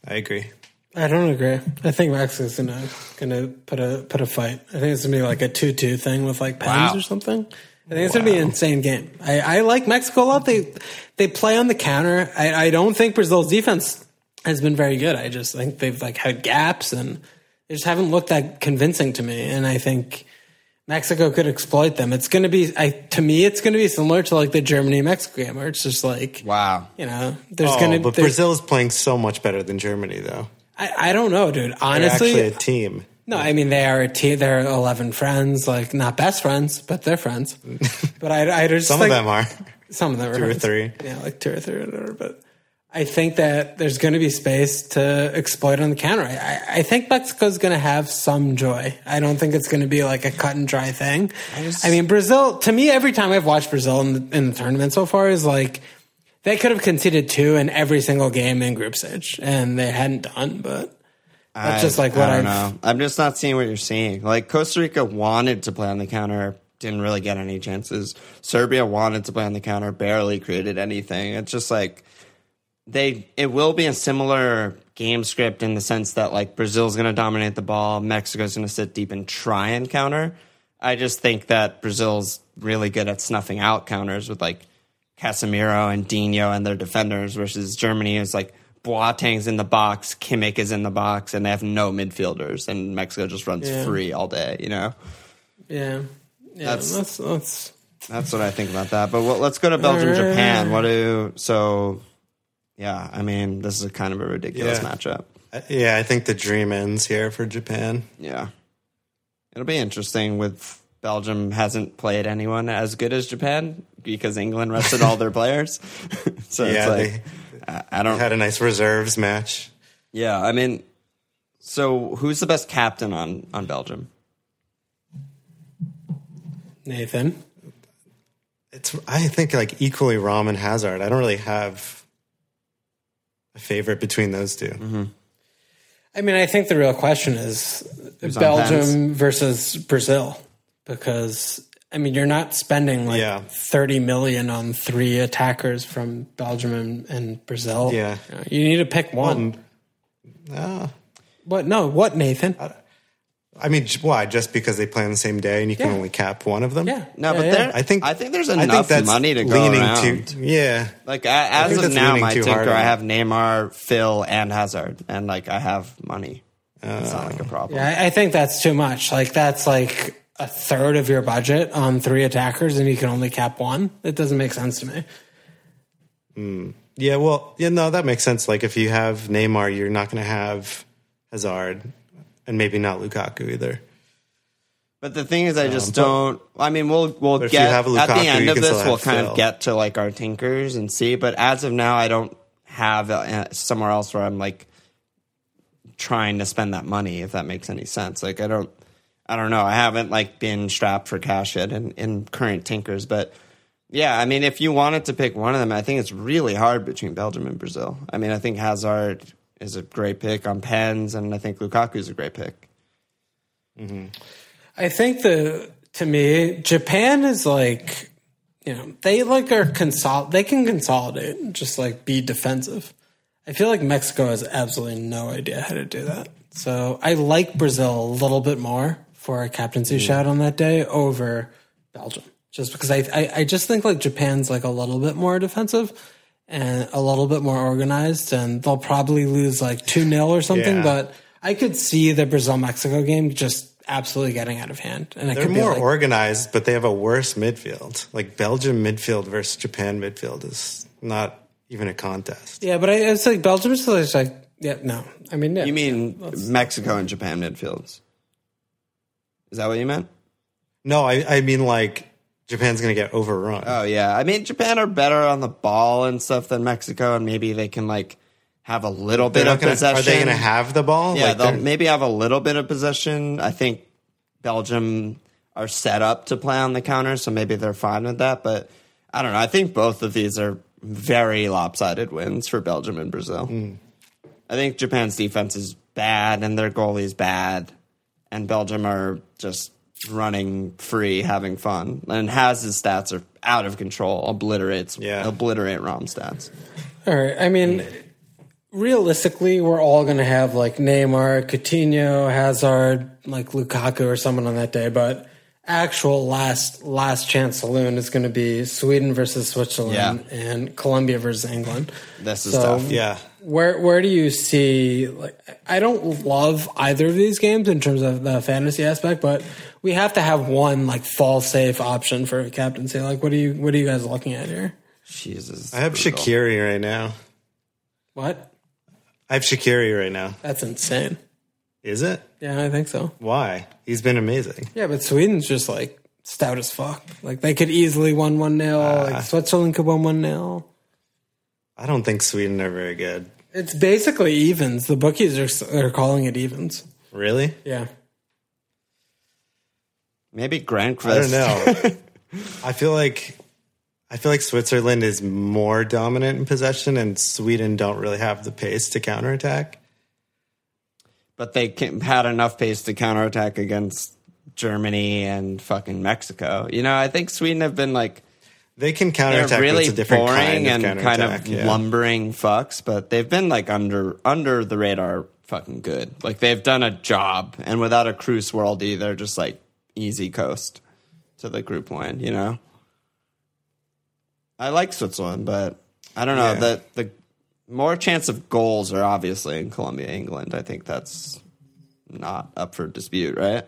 I agree. I don't agree. I think Mexico's gonna gonna put a put a fight. I think it's gonna be like a two two thing with like pens Wow. or something. I think it's gonna be an insane game. I, I like Mexico a lot. They they play on the counter. I, I don't think Brazil's defense has been very good. I just think they've like had gaps and they just haven't looked that convincing to me. And I think Mexico could exploit them. It's gonna be I to me it's gonna be similar to like the Germany Mexico game where it's just like Wow. you know there's Oh, gonna but there's- Brazil is playing so much better than Germany, though. I, I don't know, dude. They're Honestly, actually a team. No, I mean they are a team. They're eleven friends, like not best friends, but they're friends. But I, I just Some like, of them are. Some of them are Two or three. Yeah, like two or three or whatever. But I think that there's going to be space to exploit on the counter. I, I, I think Mexico's going to have some joy. I don't think it's going to be like a cut and dry thing. I, mean, Brazil. To me, every time I've watched Brazil in the, in the tournament so far is like they could have conceded two in every single game in group stage, and they hadn't done. But that's just like what I I've don't know. I'm just not seeing what you're seeing. Like Costa Rica wanted to play on the counter, didn't really get any chances. Serbia wanted to play on the counter, barely created anything. It's just like they. It will be a similar game script in the sense that like Brazil's going to dominate the ball, Mexico's going to sit deep and try and counter. I just think that Brazil's really good at snuffing out counters with like Casemiro and Dino and their defenders versus Germany is like Boateng's in the box, Kimmich is in the box, and they have no midfielders, and Mexico just runs Yeah. free all day. You know, Yeah, yeah. That's- That's that's, that's what I think about that. But well, let's go to Belgium, Japan. What do so? Yeah, I mean, this is a kind of a ridiculous Yeah. matchup. Yeah, I think the dream ends here for Japan. Yeah, it'll be interesting. With Belgium hasn't played anyone as good as Japan because England rested all their players. so Yeah, it's like they- I, I don't. Had a nice reserves match. Yeah, I mean, so who's the best captain on on Belgium? Nathan. It's I think like equally Rom and Hazard. I don't really have a favorite between those 2 Mm-hmm. I mean, I think the real question is on Belgium versus Brazil because I mean, you're not spending like Yeah. 30 million on three attackers from Belgium and, and Brazil. Yeah. You, need to pick one. Uh, what? No, what, Nathan? I mean, why? Just because they play on the same day and you can Yeah. only cap one of them? yeah. No, yeah, but yeah. there, I think I think there's I think enough that's money to go around. too. Yeah, like a- as of now, leaning my too tinker, I have Neymar, Phil, and Hazard, and like I have money. it's not like a problem. Yeah, I, I think that's too much. Like that's like a third of your budget on three attackers, and you can only cap one. It doesn't make sense to me. yeah. Well, yeah. No, that makes sense. Like if you have Neymar, you're not going to have Hazard, and maybe not Lukaku either. But the thing is, I just but- don't. I mean, we'll we'll if get have at the end of this. We'll kind Phil. of get to like our tinkers and see. But as of now, I don't have uh, somewhere else where I'm like trying to spend that money. If that makes any sense, like I don't. I don't know. I haven't like been strapped for cash yet in, in current tinkers, but yeah, I mean, if you wanted to pick one of them, I think it's really hard between Belgium and Brazil. I mean, I think Hazard is a great pick on pens, and I think Lukaku is a great pick. Mm-hmm. I think the to me, Japan is like, you know, they like are consol. They can consolidate, and just like be defensive. I feel like Mexico has absolutely no idea how to do that. So I like Brazil a little bit more for a captaincy mm. shout on that day over Belgium, just because I, I I just think like Japan's like a little bit more defensive and a little bit more organized, and they'll probably lose like two 0 or something. Yeah. But I could see the Brazil Mexico game just absolutely getting out of hand, and They're could be more like, organized, but they have a worse midfield. Like Belgium midfield versus Japan midfield is not even a contest. yeah. But I, it's like Belgium's just like yeah, no. I mean, yeah, You mean Mexico and Japan midfields? Is that what you meant? No, I, I mean like Japan's going to get overrun. Oh yeah, I mean Japan are better on the ball and stuff than Mexico, and maybe they can like have a little They're bit of gonna- possession. Are they going to have the ball? Yeah, Like, they'll maybe have a little bit of possession. I think Belgium are set up to play on the counter, so maybe they're fine with that. But I don't know. I think both of these are very lopsided wins for Belgium and Brazil. Hmm. I think Japan's defense is bad and their goalie's bad, and Belgium are just running free, having fun. And Haz's stats are out of control, obliterates, Yeah. obliterate Rom stats. All right. I mean, realistically, we're all going to have like Neymar, Coutinho, Hazard, like Lukaku or someone on that day. But actual last last chance saloon is going to be Sweden versus Switzerland Yeah. and Colombia versus England. This is So- tough. yeah. Where where do you see like I don't love either of these games in terms of the fantasy aspect, but we have to have one like fall safe option for a captaincy. Like what are you what are you guys looking at here? Jesus, I have brutal. Shaqiri right now. What? I have Shaqiri right now. That's insane. Is it? Yeah, I think so. Why? He's been amazing. Yeah, but Sweden's just like stout as fuck. Like they could easily win one 0 ah. Like Switzerland could win one 0 I don't think Sweden are very good. It's basically evens. The bookies are are calling it evens. Really? Yeah. Maybe Granqvist. I don't know. I feel like I feel like Switzerland is more dominant in possession, and Sweden don't really have the pace to counterattack. But they can, had enough pace to counterattack against Germany and fucking Mexico. You know, I think Sweden have been like They can they're counterattack, really a different boring kind of and kind of yeah. lumbering fucks, but they've been like under under the radar fucking good. Like they've done a job, and without a Kroos Worldy, they're just like easy coast to the group win. You know, I like Switzerland, but I don't know Yeah. the the more chance of goals are obviously in Colombia, England. I think that's not up for dispute, right?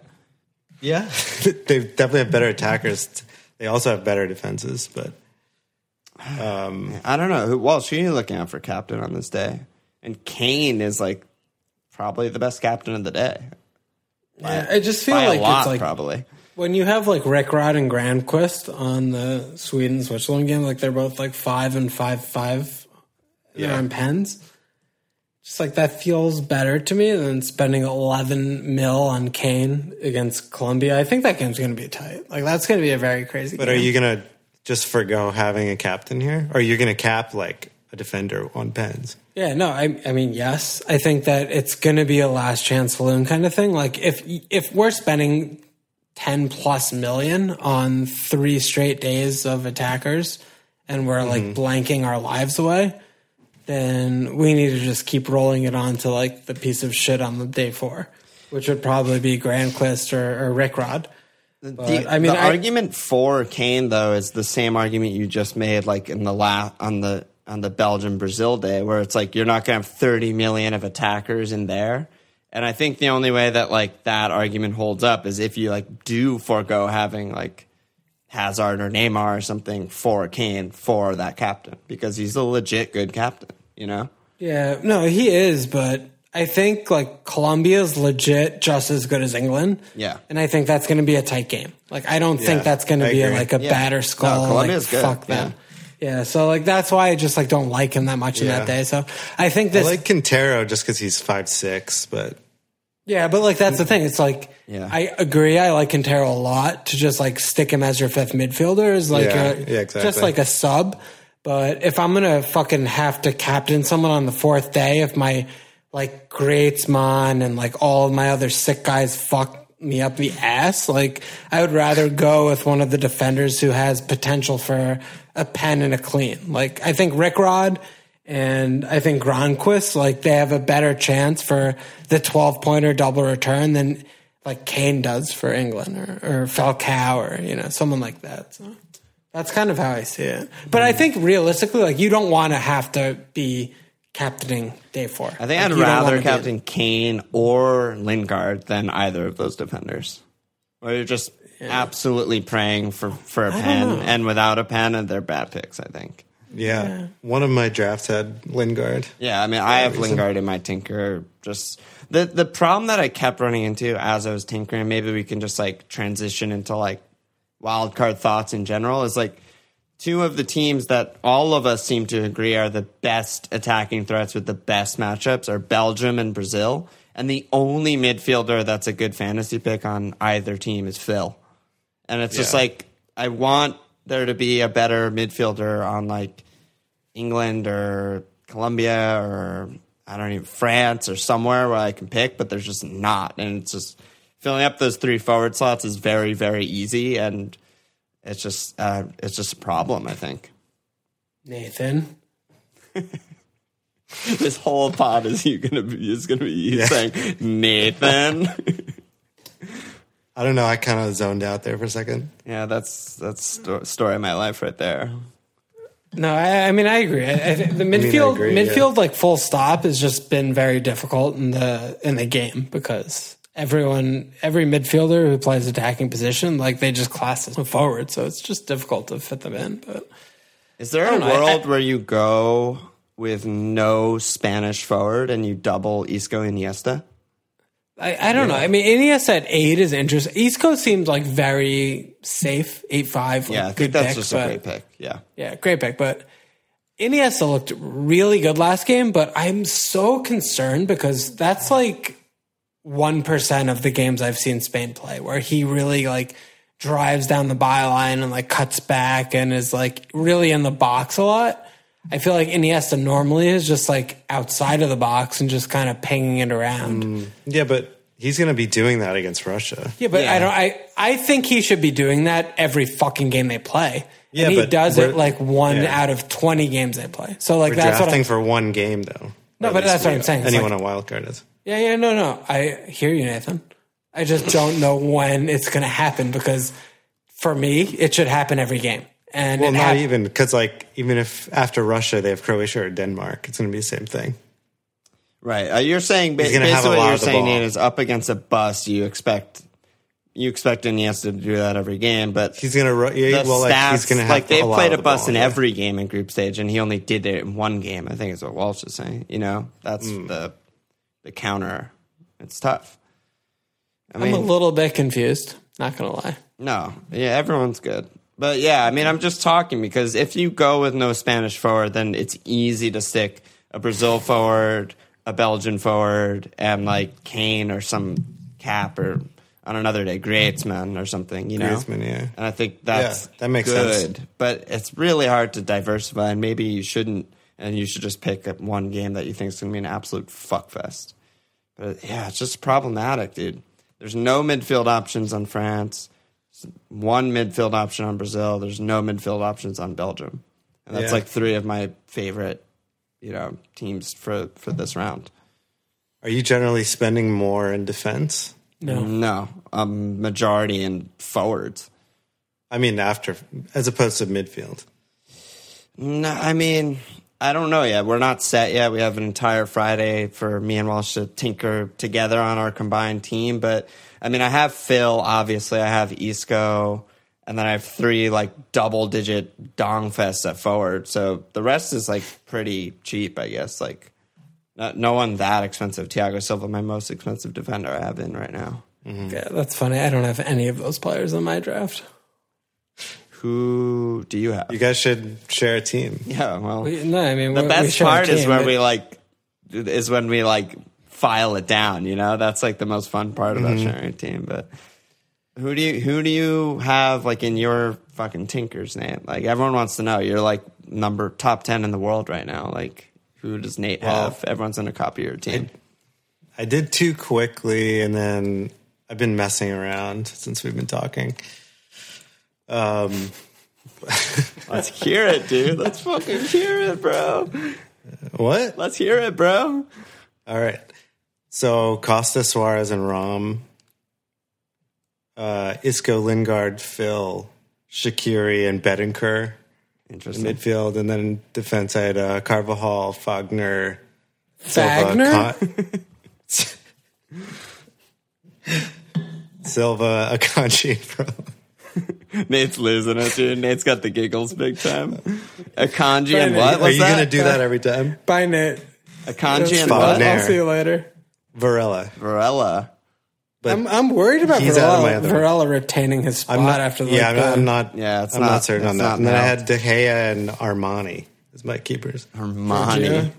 Yeah, they definitely have better attackers. They also have better defenses, but um, I don't know. Who Walsh, who are you looking out for captain on this day? And Kane is like probably the best captain of the day. Yeah, I just feel like lot, it's like probably. when you have like Rick Rod and Granqvist on the Sweden Switzerland game, like they're both like five and five five. Yeah. on pens. Just like that feels better to me than spending eleven mil on Kane against Colombia. I think that game's going to be tight. Like that's going to be a very crazy. but game. are you gonna just forgo having a captain here, or are you gonna cap like a defender on pens? Yeah, no, I, I mean, yes, I think that it's going to be a last chance saloon kind of thing. Like if if we're spending ten plus million on three straight days of attackers, and we're like mm-hmm. blanking our lives away, then we need to just keep rolling it on to like the piece of shit on the day four, which would probably be Granqvist or, or Rick Rod. But, The, I mean, the I- argument for Kane though is the same argument you just made, like in the la- on the on the Belgium Brazil day, where it's like you're not going to have 30 million of attackers in there. And I think the only way that like that argument holds up is if you like do forego having like Hazard or Neymar or something for Kane for that captain because he's a legit good captain, you know. Yeah, no, he is, but I think like Colombia's legit just as good as England. Yeah. And I think that's going to be a tight game. Like I don't think that's going to be agree. like a Yeah. batter skull. No, Colombia's like, good, Fuck yeah. them. Yeah. So like that's why I just like don't like him that much in Yeah. that day. So I think I this. like Quintero just because he's five six, but yeah, but like that's the thing. It's like Yeah. I agree. I like Quintero a lot to just like stick him as your fifth midfielder is like Yeah, a, yeah, exactly. just like a sub. But if I'm gonna fucking have to captain someone on the fourth day, if my like Griezmann and like all of my other sick guys fuck me up the ass, like I would rather go with one of the defenders who has potential for a pen and a clean. Like I think Rick Rod and I think Granqvist, like they have a better chance for the 12 pointer double return than like Kane does for England or, or Falcao or, you know, someone like that. So that's kind of how I see it. But I think realistically, like you don't want to have to be captaining day four. I think Like, I'd you don't rather be- captain Kane or Lingard than either of those defenders. Where you're just absolutely praying for, for a pen, and without a pen, and they're bad picks, I think. yeah, one of my drafts had Lingard. Yeah, I mean, I have Lingard in my tinker. Just the the problem that I kept running into as I was tinkering, maybe we can just like transition into like wild card thoughts in general. Is like two of the teams that all of us seem to agree are the best attacking threats with the best matchups are Belgium and Brazil. And the only midfielder that's a good fantasy pick on either team is Phil. And it's just like I want there to be a better midfielder on like England or Colombia or I don't even France or somewhere where I can pick, but there's just not. And it's just filling up those three forward slots is very, very easy and it's just uh, it's just a problem, I think. Nathan. this whole pod is you gonna be is gonna be you saying Nathan. I don't know. I kind of zoned out there for a second. yeah, that's that's sto- story of my life right there. No, I, I mean I agree. I, I the midfield, agree, yeah. midfield, like full stop, has just been very difficult in the in the game because everyone, every midfielder who plays attacking position, like they just class as forward, so it's just difficult to fit them in. But Is there a know, world I- where you go with no Spanish forward and you double Isco Iniesta? I, I don't know. I mean, Iniesta at eight is interesting. Isco seems like very safe, eight five. Like Yeah, I think that's pick, just but- a great pick. Yeah. Yeah, great pick. But Iniesta looked really good last game, but I'm so concerned because that's like 1% of the games I've seen Spain play where he really like drives down the byline and like cuts back and is like really in the box a lot. I feel like Iniesta normally is just like outside of the box and just kind of pinging it around. Mm. Yeah, but he's going to be doing that against Russia. Yeah, but Yeah. I don't. I I think he should be doing that every fucking game they play. Yeah, and he but does it like one yeah. out of twenty games they play. So like We're that's what I'm. for one game, though. No, but that's what I'm saying. It's Anyone like- on wild card is. Yeah, yeah, no, no. I hear you, Nathan. I just don't know when it's going to happen because for me, it should happen every game. And Well, not hap- even because like even if after Russia they have Croatia or Denmark, it's going to be the same thing. Right. Uh, you're saying ba- He's gonna have basically what you're saying ball. Nate, is up against a bus. You expect you expect Iniesta to do that every game, but He's going to ru- yeah, well, like stats, he's going to have like they've a lot played of a the bus ball, in yeah. every game in group stage, and he only did it in one game. I think is what Walsh is saying. You know, that's Hmm. the the counter. It's tough. I I'm a little bit confused. Not gonna lie. no, yeah, everyone's good. But yeah, I mean, I'm just talking because if you go with no Spanish forward, then it's easy to stick a Brazil forward, a Belgian forward, and like Kane or some cap or on another day, Griezmann or something, you know? Griezmann, yeah. And I think that's Yeah, that makes good. sense. But it's really hard to diversify, and maybe you shouldn't, and you should just pick up one game that you think is going to be an absolute fuckfest. But yeah, it's just problematic, dude. There's no midfield options on France. One midfield option on Brazil. There's no midfield options on Belgium, and that's Yeah. like three of my favorite, you know, teams for for this round. Are you generally spending more in defense? No. No, um, majority in forwards. I mean, after as opposed to midfield. No, I mean, I don't know yet. We're not set yet. We have an entire Friday for me and Walsh to tinker together on our combined team. But I mean, I have Phil, obviously. I have Isco, and then I have three like double digit dong fests at forward. So the rest is like pretty cheap, I guess. Like, not, no one that expensive. Thiago Silva, my most expensive defender I have in right now. Yeah, that's funny. I don't have any of those players in my draft. Who do you have? You guys should share a team. yeah, well, We- No, I mean the we- we best share a part is team, when but- we like is when we like file it down you know that's like the most fun part about Mm-hmm. sharing a team but who do you who do you have like in your fucking tinkers name like everyone wants to know you're like number top 10 in the world right now like who does nate Well, have everyone's gonna copy of your team I did too quickly, and then I've been messing around since we've been talking. Um, let's hear it dude let's fucking hear it bro what? let's hear it bro All right. So Costa, Suarez, and Rom, uh, Isco, Lingard, Phil, Shaqiri, and in interesting midfield, and then in defense I had uh, Carvajal, Fagner, Silva, Fagner? Con- Silva, Akanji, bro. Nate's losing it dude nate's got the giggles big time Akanji and what Are you gonna do that every time? Bye, Nate. a kanji and fine. what Wagner. I'll see you later. Varela. Varela. But I'm, I'm worried about He's out of my Varela, other- Varela retaining his spot I'm not after the, yeah, I'm not, I'm not. Yeah, it's I'm not- not, certain it's on not that. And then I had De Gea and Armani as my keepers. Armani.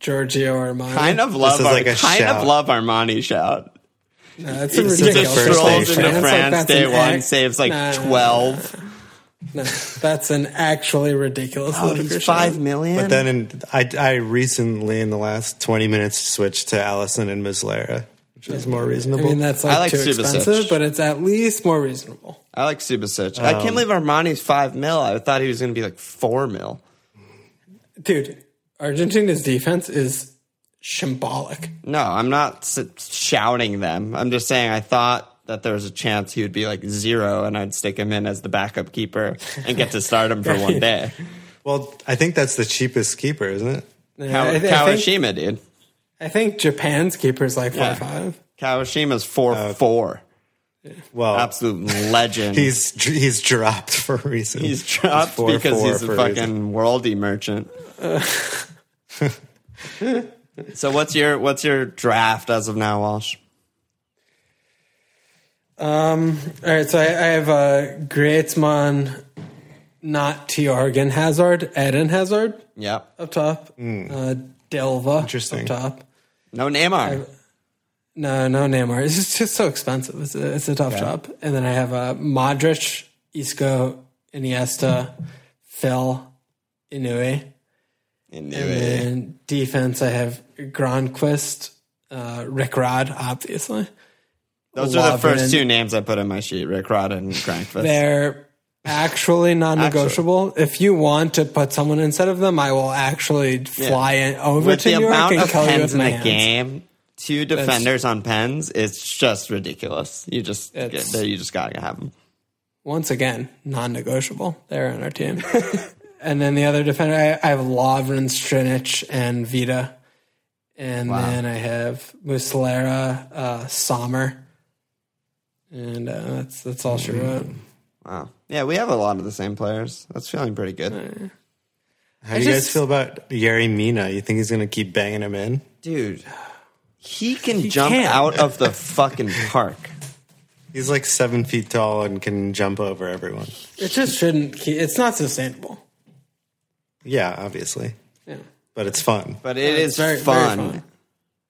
Giorgio Armani. Kind of love is Ar- like a kind of love Armani shout. No, that's a It's He just ridiculous. the just first station. into It's like France that's day one, act- saves like Nah, nah, nah, twelve. No, that's an actually ridiculous. Oh, ludicrous he's five million. But then in, I, I recently, in the last 20 minutes, switched to Alisson and Muslera, which is more I reasonable. mean, that's like, I like too Subasic. expensive, but it's at least more reasonable. I like Subasic. I Um, can't believe Armani's five mil. I thought he was going to be like four mil. Dude, Argentina's defense is symbolic. No, I'm not s- shouting them. I'm just saying I thought that there was a chance he would be like zero, and I'd stick him in as the backup keeper and get to start him for one day. well, I think that's the cheapest keeper, isn't it? Kaw- I, thi- I think, Kawashima, dude. I think Japan's keeper is like four Yeah. five. Kawashima's four Uh, four. Well, Absolute legend. he's he's dropped for a reason. He's dropped four, because four he's a for a fucking reason. worldy merchant. so what's your what's your draft as of now, Walsh? Um, all right, so I, I have uh, Griezmann, not Thorgan Hazard, Eden Hazard Yep. up top, uh, Delva Interesting. up top. No Neymar. No, no Neymar. It's just, just so expensive. It's a, it's a tough job. And then I have uh, Modric, Isco, Iniesta, Phil, Inui. In And then defense, I have Granqvist, uh, Rick Rod, obviously. Those are the first two names I put on my sheet: Rick Rod and Crankfist. They're actually non-negotiable. If you want to put someone instead of them, I will actually fly in over With to the New York amount and of kill you pens with in the hands. game, two defenders on pens, it's just ridiculous. You just you just gotta have them. once again, non-negotiable. They're on our team. and then the other defender, I, I have Lovren, Strinic, and Vida. And then I have Muslera, uh, Sommer. And uh, that's that's all she wrote. Wow. Yeah, we have a lot of the same players. That's feeling pretty good. How do I you guys feel about Yeri Mina? You think he's going to keep banging him in? Dude, he can jump can. out of the fucking park. He's like seven feet tall and can jump over everyone. It just shouldn't. It's not sustainable. Yeah, obviously, Yeah. but it's fun. But it's is very- very fun. fun.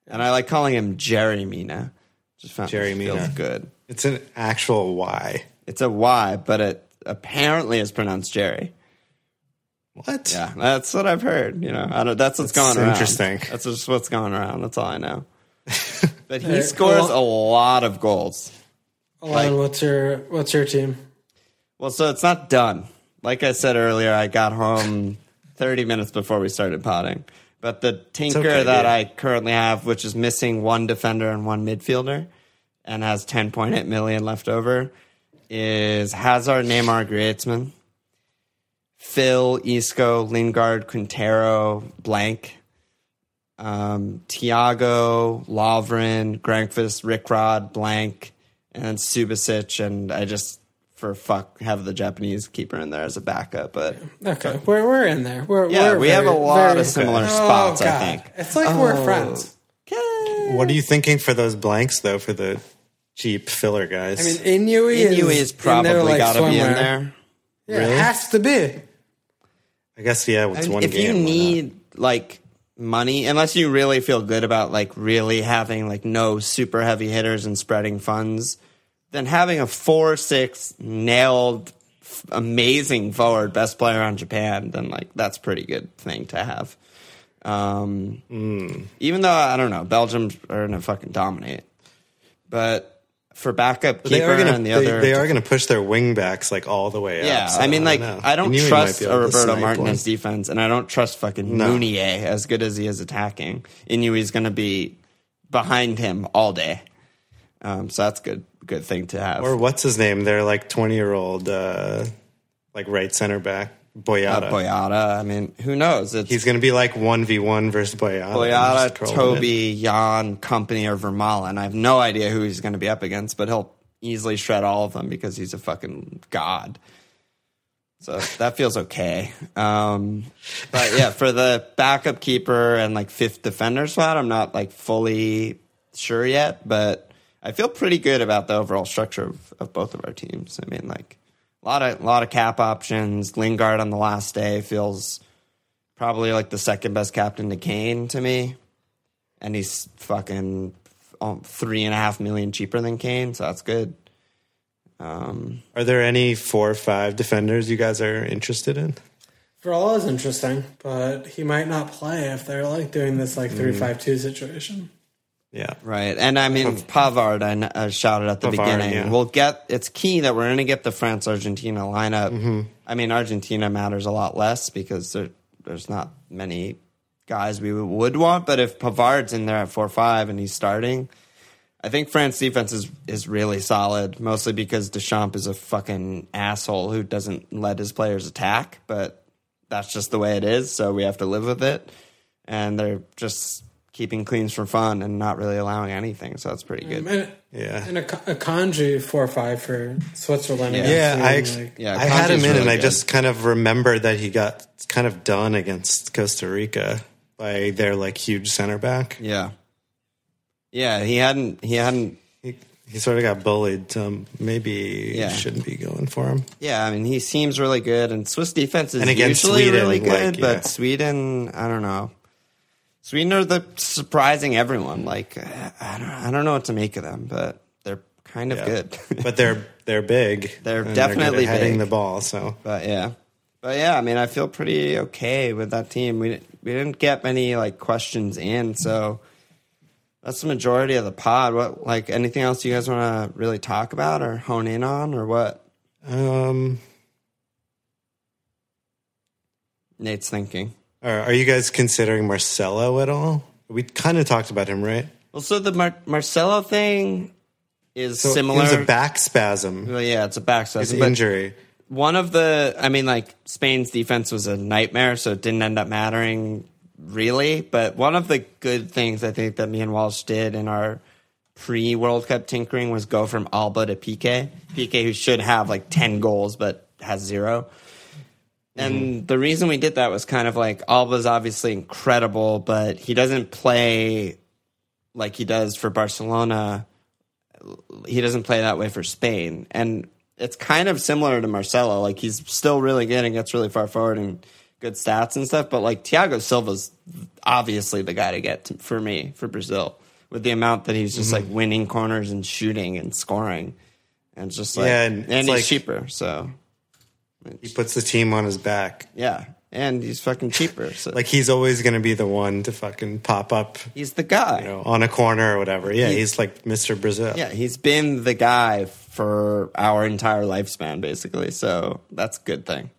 And I like calling him Jerry Mina. Just found Jerry it feels Mina. good. It's an actual Y. It's a Y, but it apparently is pronounced Jerry. What? Yeah, that's what I've heard. You know, I don't, that's what's That's going around. interesting. That's just what's going around. That's all I know. But he Hey, scores well- a lot of goals. Alon, what's your what's your team? Well, so it's not done. Like I said earlier, I got home 30 minutes before we started potting. But the tinker okay, that yeah. I currently have, which is missing one defender and one midfielder, and has 10.8 million left over, is Hazard, Neymar, Griezmann, Phil, Isco, Lingard, Quintero, blank, um, Thiago, Lovren, Granqvist, Rickrod, blank, and then Subasic, and I just for fuck have the Japanese keeper in there as a backup. But Okay, we're we're in there. We're Yeah, we're we have a lot very- of similar Oh, spots, I think. it's like we're oh, friends. What are you thinking for those blanks though? For the cheap filler guys? I mean, Inui, Inui is is probably in there like got to be in there. Yeah, Really? it has to be. I guess yeah. It's I mean, one if game. you need like money, unless you really feel good about like really having like no super heavy hitters and spreading funds, then having a four six nailed amazing forward best player on Japan, then like that's pretty good thing to have. Um, Even though I don't know, Belgium are gonna fucking dominate, but for backup keeper they are gonna and the they, other they are gonna push their wing backs like all the way Yeah, up. so I mean, like. I don't Inui might trust a Roberto Martinez one. defense, and I don't trust fucking No. Meunier as good as he is attacking. Going to be behind him all day, um, so that's good. Good thing to have. Or what's his name? They're like twenty year old, uh, like right center back Boyata. Uh, Boyata. I mean, who knows? It's He's gonna be like one v one versus Boyata. Boyata, curl it. Toby, Jan, Kompany, or Vermaelen. I have no idea who he's going to be up against, but he'll easily shred all of them because he's a fucking god. So that feels okay. Um, but yeah, for the backup keeper and like fifth defender spot, I'm not like fully sure yet, but I feel pretty good about the overall structure of, of both of our teams. I mean, like a lot of lot of cap options. Lingard on the last day feels probably like the second best captain to Kane to me, and he's fucking um, three and a half million cheaper than Kane, so that's good. Um, Are there any four or five defenders you guys are interested in? Varela is interesting, but he might not play if they're like doing this like three five two situation. Yeah. right, and I mean Pavard. I, I shouted at the Pavard, beginning. yeah. We'll get. It's key that we're going to get the France Argentina lineup. Mm-hmm. I mean, Argentina matters a lot less because there, there's not many guys we would want. But if Pavard's in there at four five and he's starting, I think France defense is is really solid, mostly because Deschamps is a fucking asshole who doesn't let his players attack, but that's just the way it is, so we have to live with it. And they're just keeping cleans for fun and not really allowing anything, so that's pretty good. Mm, and, Yeah. and a, Akanji four five for Switzerland. Yeah. Yeah, I, Sweden, like- Yeah, I had him Kanji's in, really and I just kind of remembered that he got kind of done against Costa Rica by their like huge center back. Yeah. Yeah, he hadn't he hadn't He, he sort of got bullied. So maybe Yeah. shouldn't be going for him. yeah, I mean he seems really good and Swiss defense is And against usually Sweden, really good, like, yeah. but Sweden, I don't know. Sweden are the surprising everyone. Like I don't I don't know what to make of them, but they're kind of Yeah. good. but they're they're big. They're definitely at heading big. the ball. So But yeah, but yeah, I mean, I feel pretty okay with that team. We we didn't get many like questions in, so that's the majority of the pod. What like anything else you guys want to really talk about or hone in on or what? um, Nate's thinking. Are, are you guys considering Marcelo at all? We kind of talked about him, right? Well, so the Mar- Marcelo thing, is So similar. It was a back spasm. Well, yeah, it's a back spasm. It's an injury. one of the, I mean, like Spain's defense was a nightmare, so it didn't end up mattering really. But one of the good things I think that me and Walsh did in our pre World Cup tinkering was go from Alba to Pique. Pique, who should have like 10 goals but has zero. And mm-hmm. the reason we did that was kind of like Alba's obviously incredible, but he doesn't play like he does for Barcelona. He doesn't play that way for Spain. And it's kind of similar to Marcelo. Like he's still really good and gets really far forward and good stats and stuff. But like Thiago Silva's obviously the guy to get to, for me for Brazil with the amount that he's just mm-hmm. like winning corners and shooting and scoring. And it's just like, Yeah, and, and it's he's like- cheaper. So He puts the team on his back. yeah. And he's fucking cheaper. So Like he's always going to be the one to fucking pop up, he's the guy. you know, on a corner or whatever. Yeah, he's like Mr. Brazil. Yeah, he's been the guy for our entire lifespan, basically. So that's a good thing.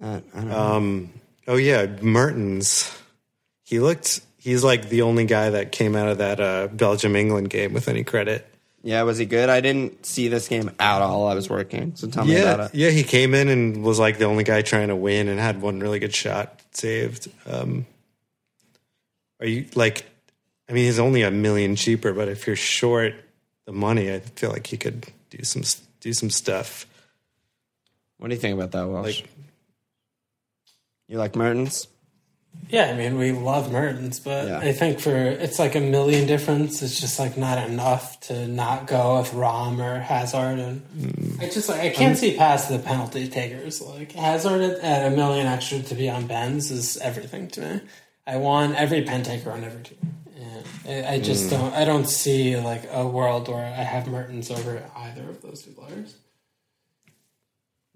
Uh, I don't know. Um, oh yeah, Mertens. He looked. He's like the only guy that came out of that uh, Belgium England game with any credit. Yeah, was he good? I didn't see this game at all. I was working, so tell me Yeah, about it. yeah. He came in and was like the only guy trying to win and had one really good shot saved. Um, are you like? I mean, he's only a million cheaper, but if you're short the money, I feel like he could do some do some stuff. What do you think about that, Walsh? Like- you like Mertens? Yeah, I mean, we love Mertens, but Yeah. I think for it's like a million difference. It's just like not enough to not go with Rom or Hazard, and Mm. I just like I can't see past the penalty takers. Like Hazard at, at a million extra to be on Ben's is everything to me. I want every pen taker on every team. And I, I Mm. just don't. I don't see like a world where I have Mertens over either of those two players.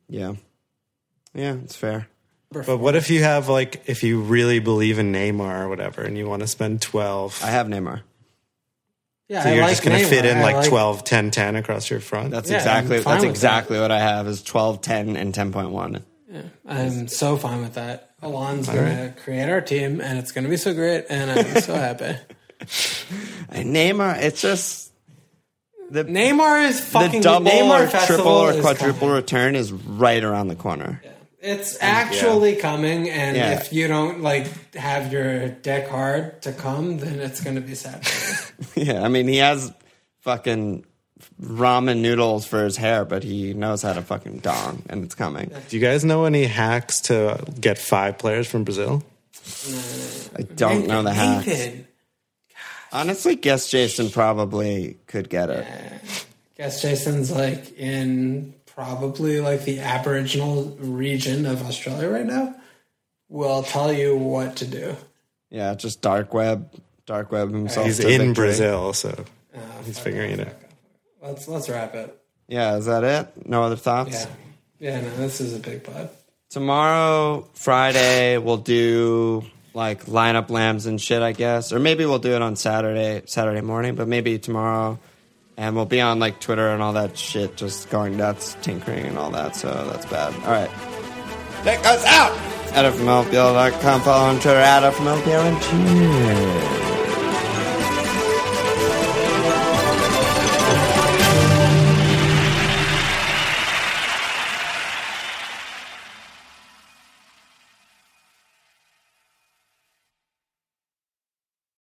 Yeah, yeah, it's fair. But what if you have like if you really believe in Neymar or whatever, and you want to spend twelve? I have Neymar. Yeah, So I you're like just going to fit in I like 12, 10, 10 across your front. That's Yeah, exactly I'm fine that's with exactly what I have is 12, 10, and ten point one. Yeah, I'm so fine with that. Alon's gonna create our team, and it's gonna be so great, and I'm so happy. And Neymar, it's just the Neymar is fucking the double Neymar or Festival triple or is quadruple coming. return is right around the corner. It's actually coming, and Yeah. if you don't like have your deck hard to come, then it's gonna be sad. Yeah, I mean he has fucking ramen noodles for his hair, but he knows how to fucking dong, and it's coming. Do you guys know any hacks to get five players from Brazil? I don't know the hacks. Honestly, guess Jason probably could get it. guess Jason's like in probably like the Aboriginal region of Australia right now. Will tell you what to do. Yeah, just dark web, dark web himself. He's in victory. Brazil, so uh, he's figuring it out. Let's let's wrap it. Yeah, is that it? No other thoughts? Yeah, yeah. No, this is a big pod. Tomorrow, Friday, we'll do like lineup lambs and shit, I guess, or maybe we'll do it on Saturday, Saturday morning, but maybe tomorrow, and we'll be on like Twitter and all that shit, just going nuts, tinkering and all that. So that's bad. All right, check us out at FMLPL.com. Follow on Twitter at FMLPL and cheers.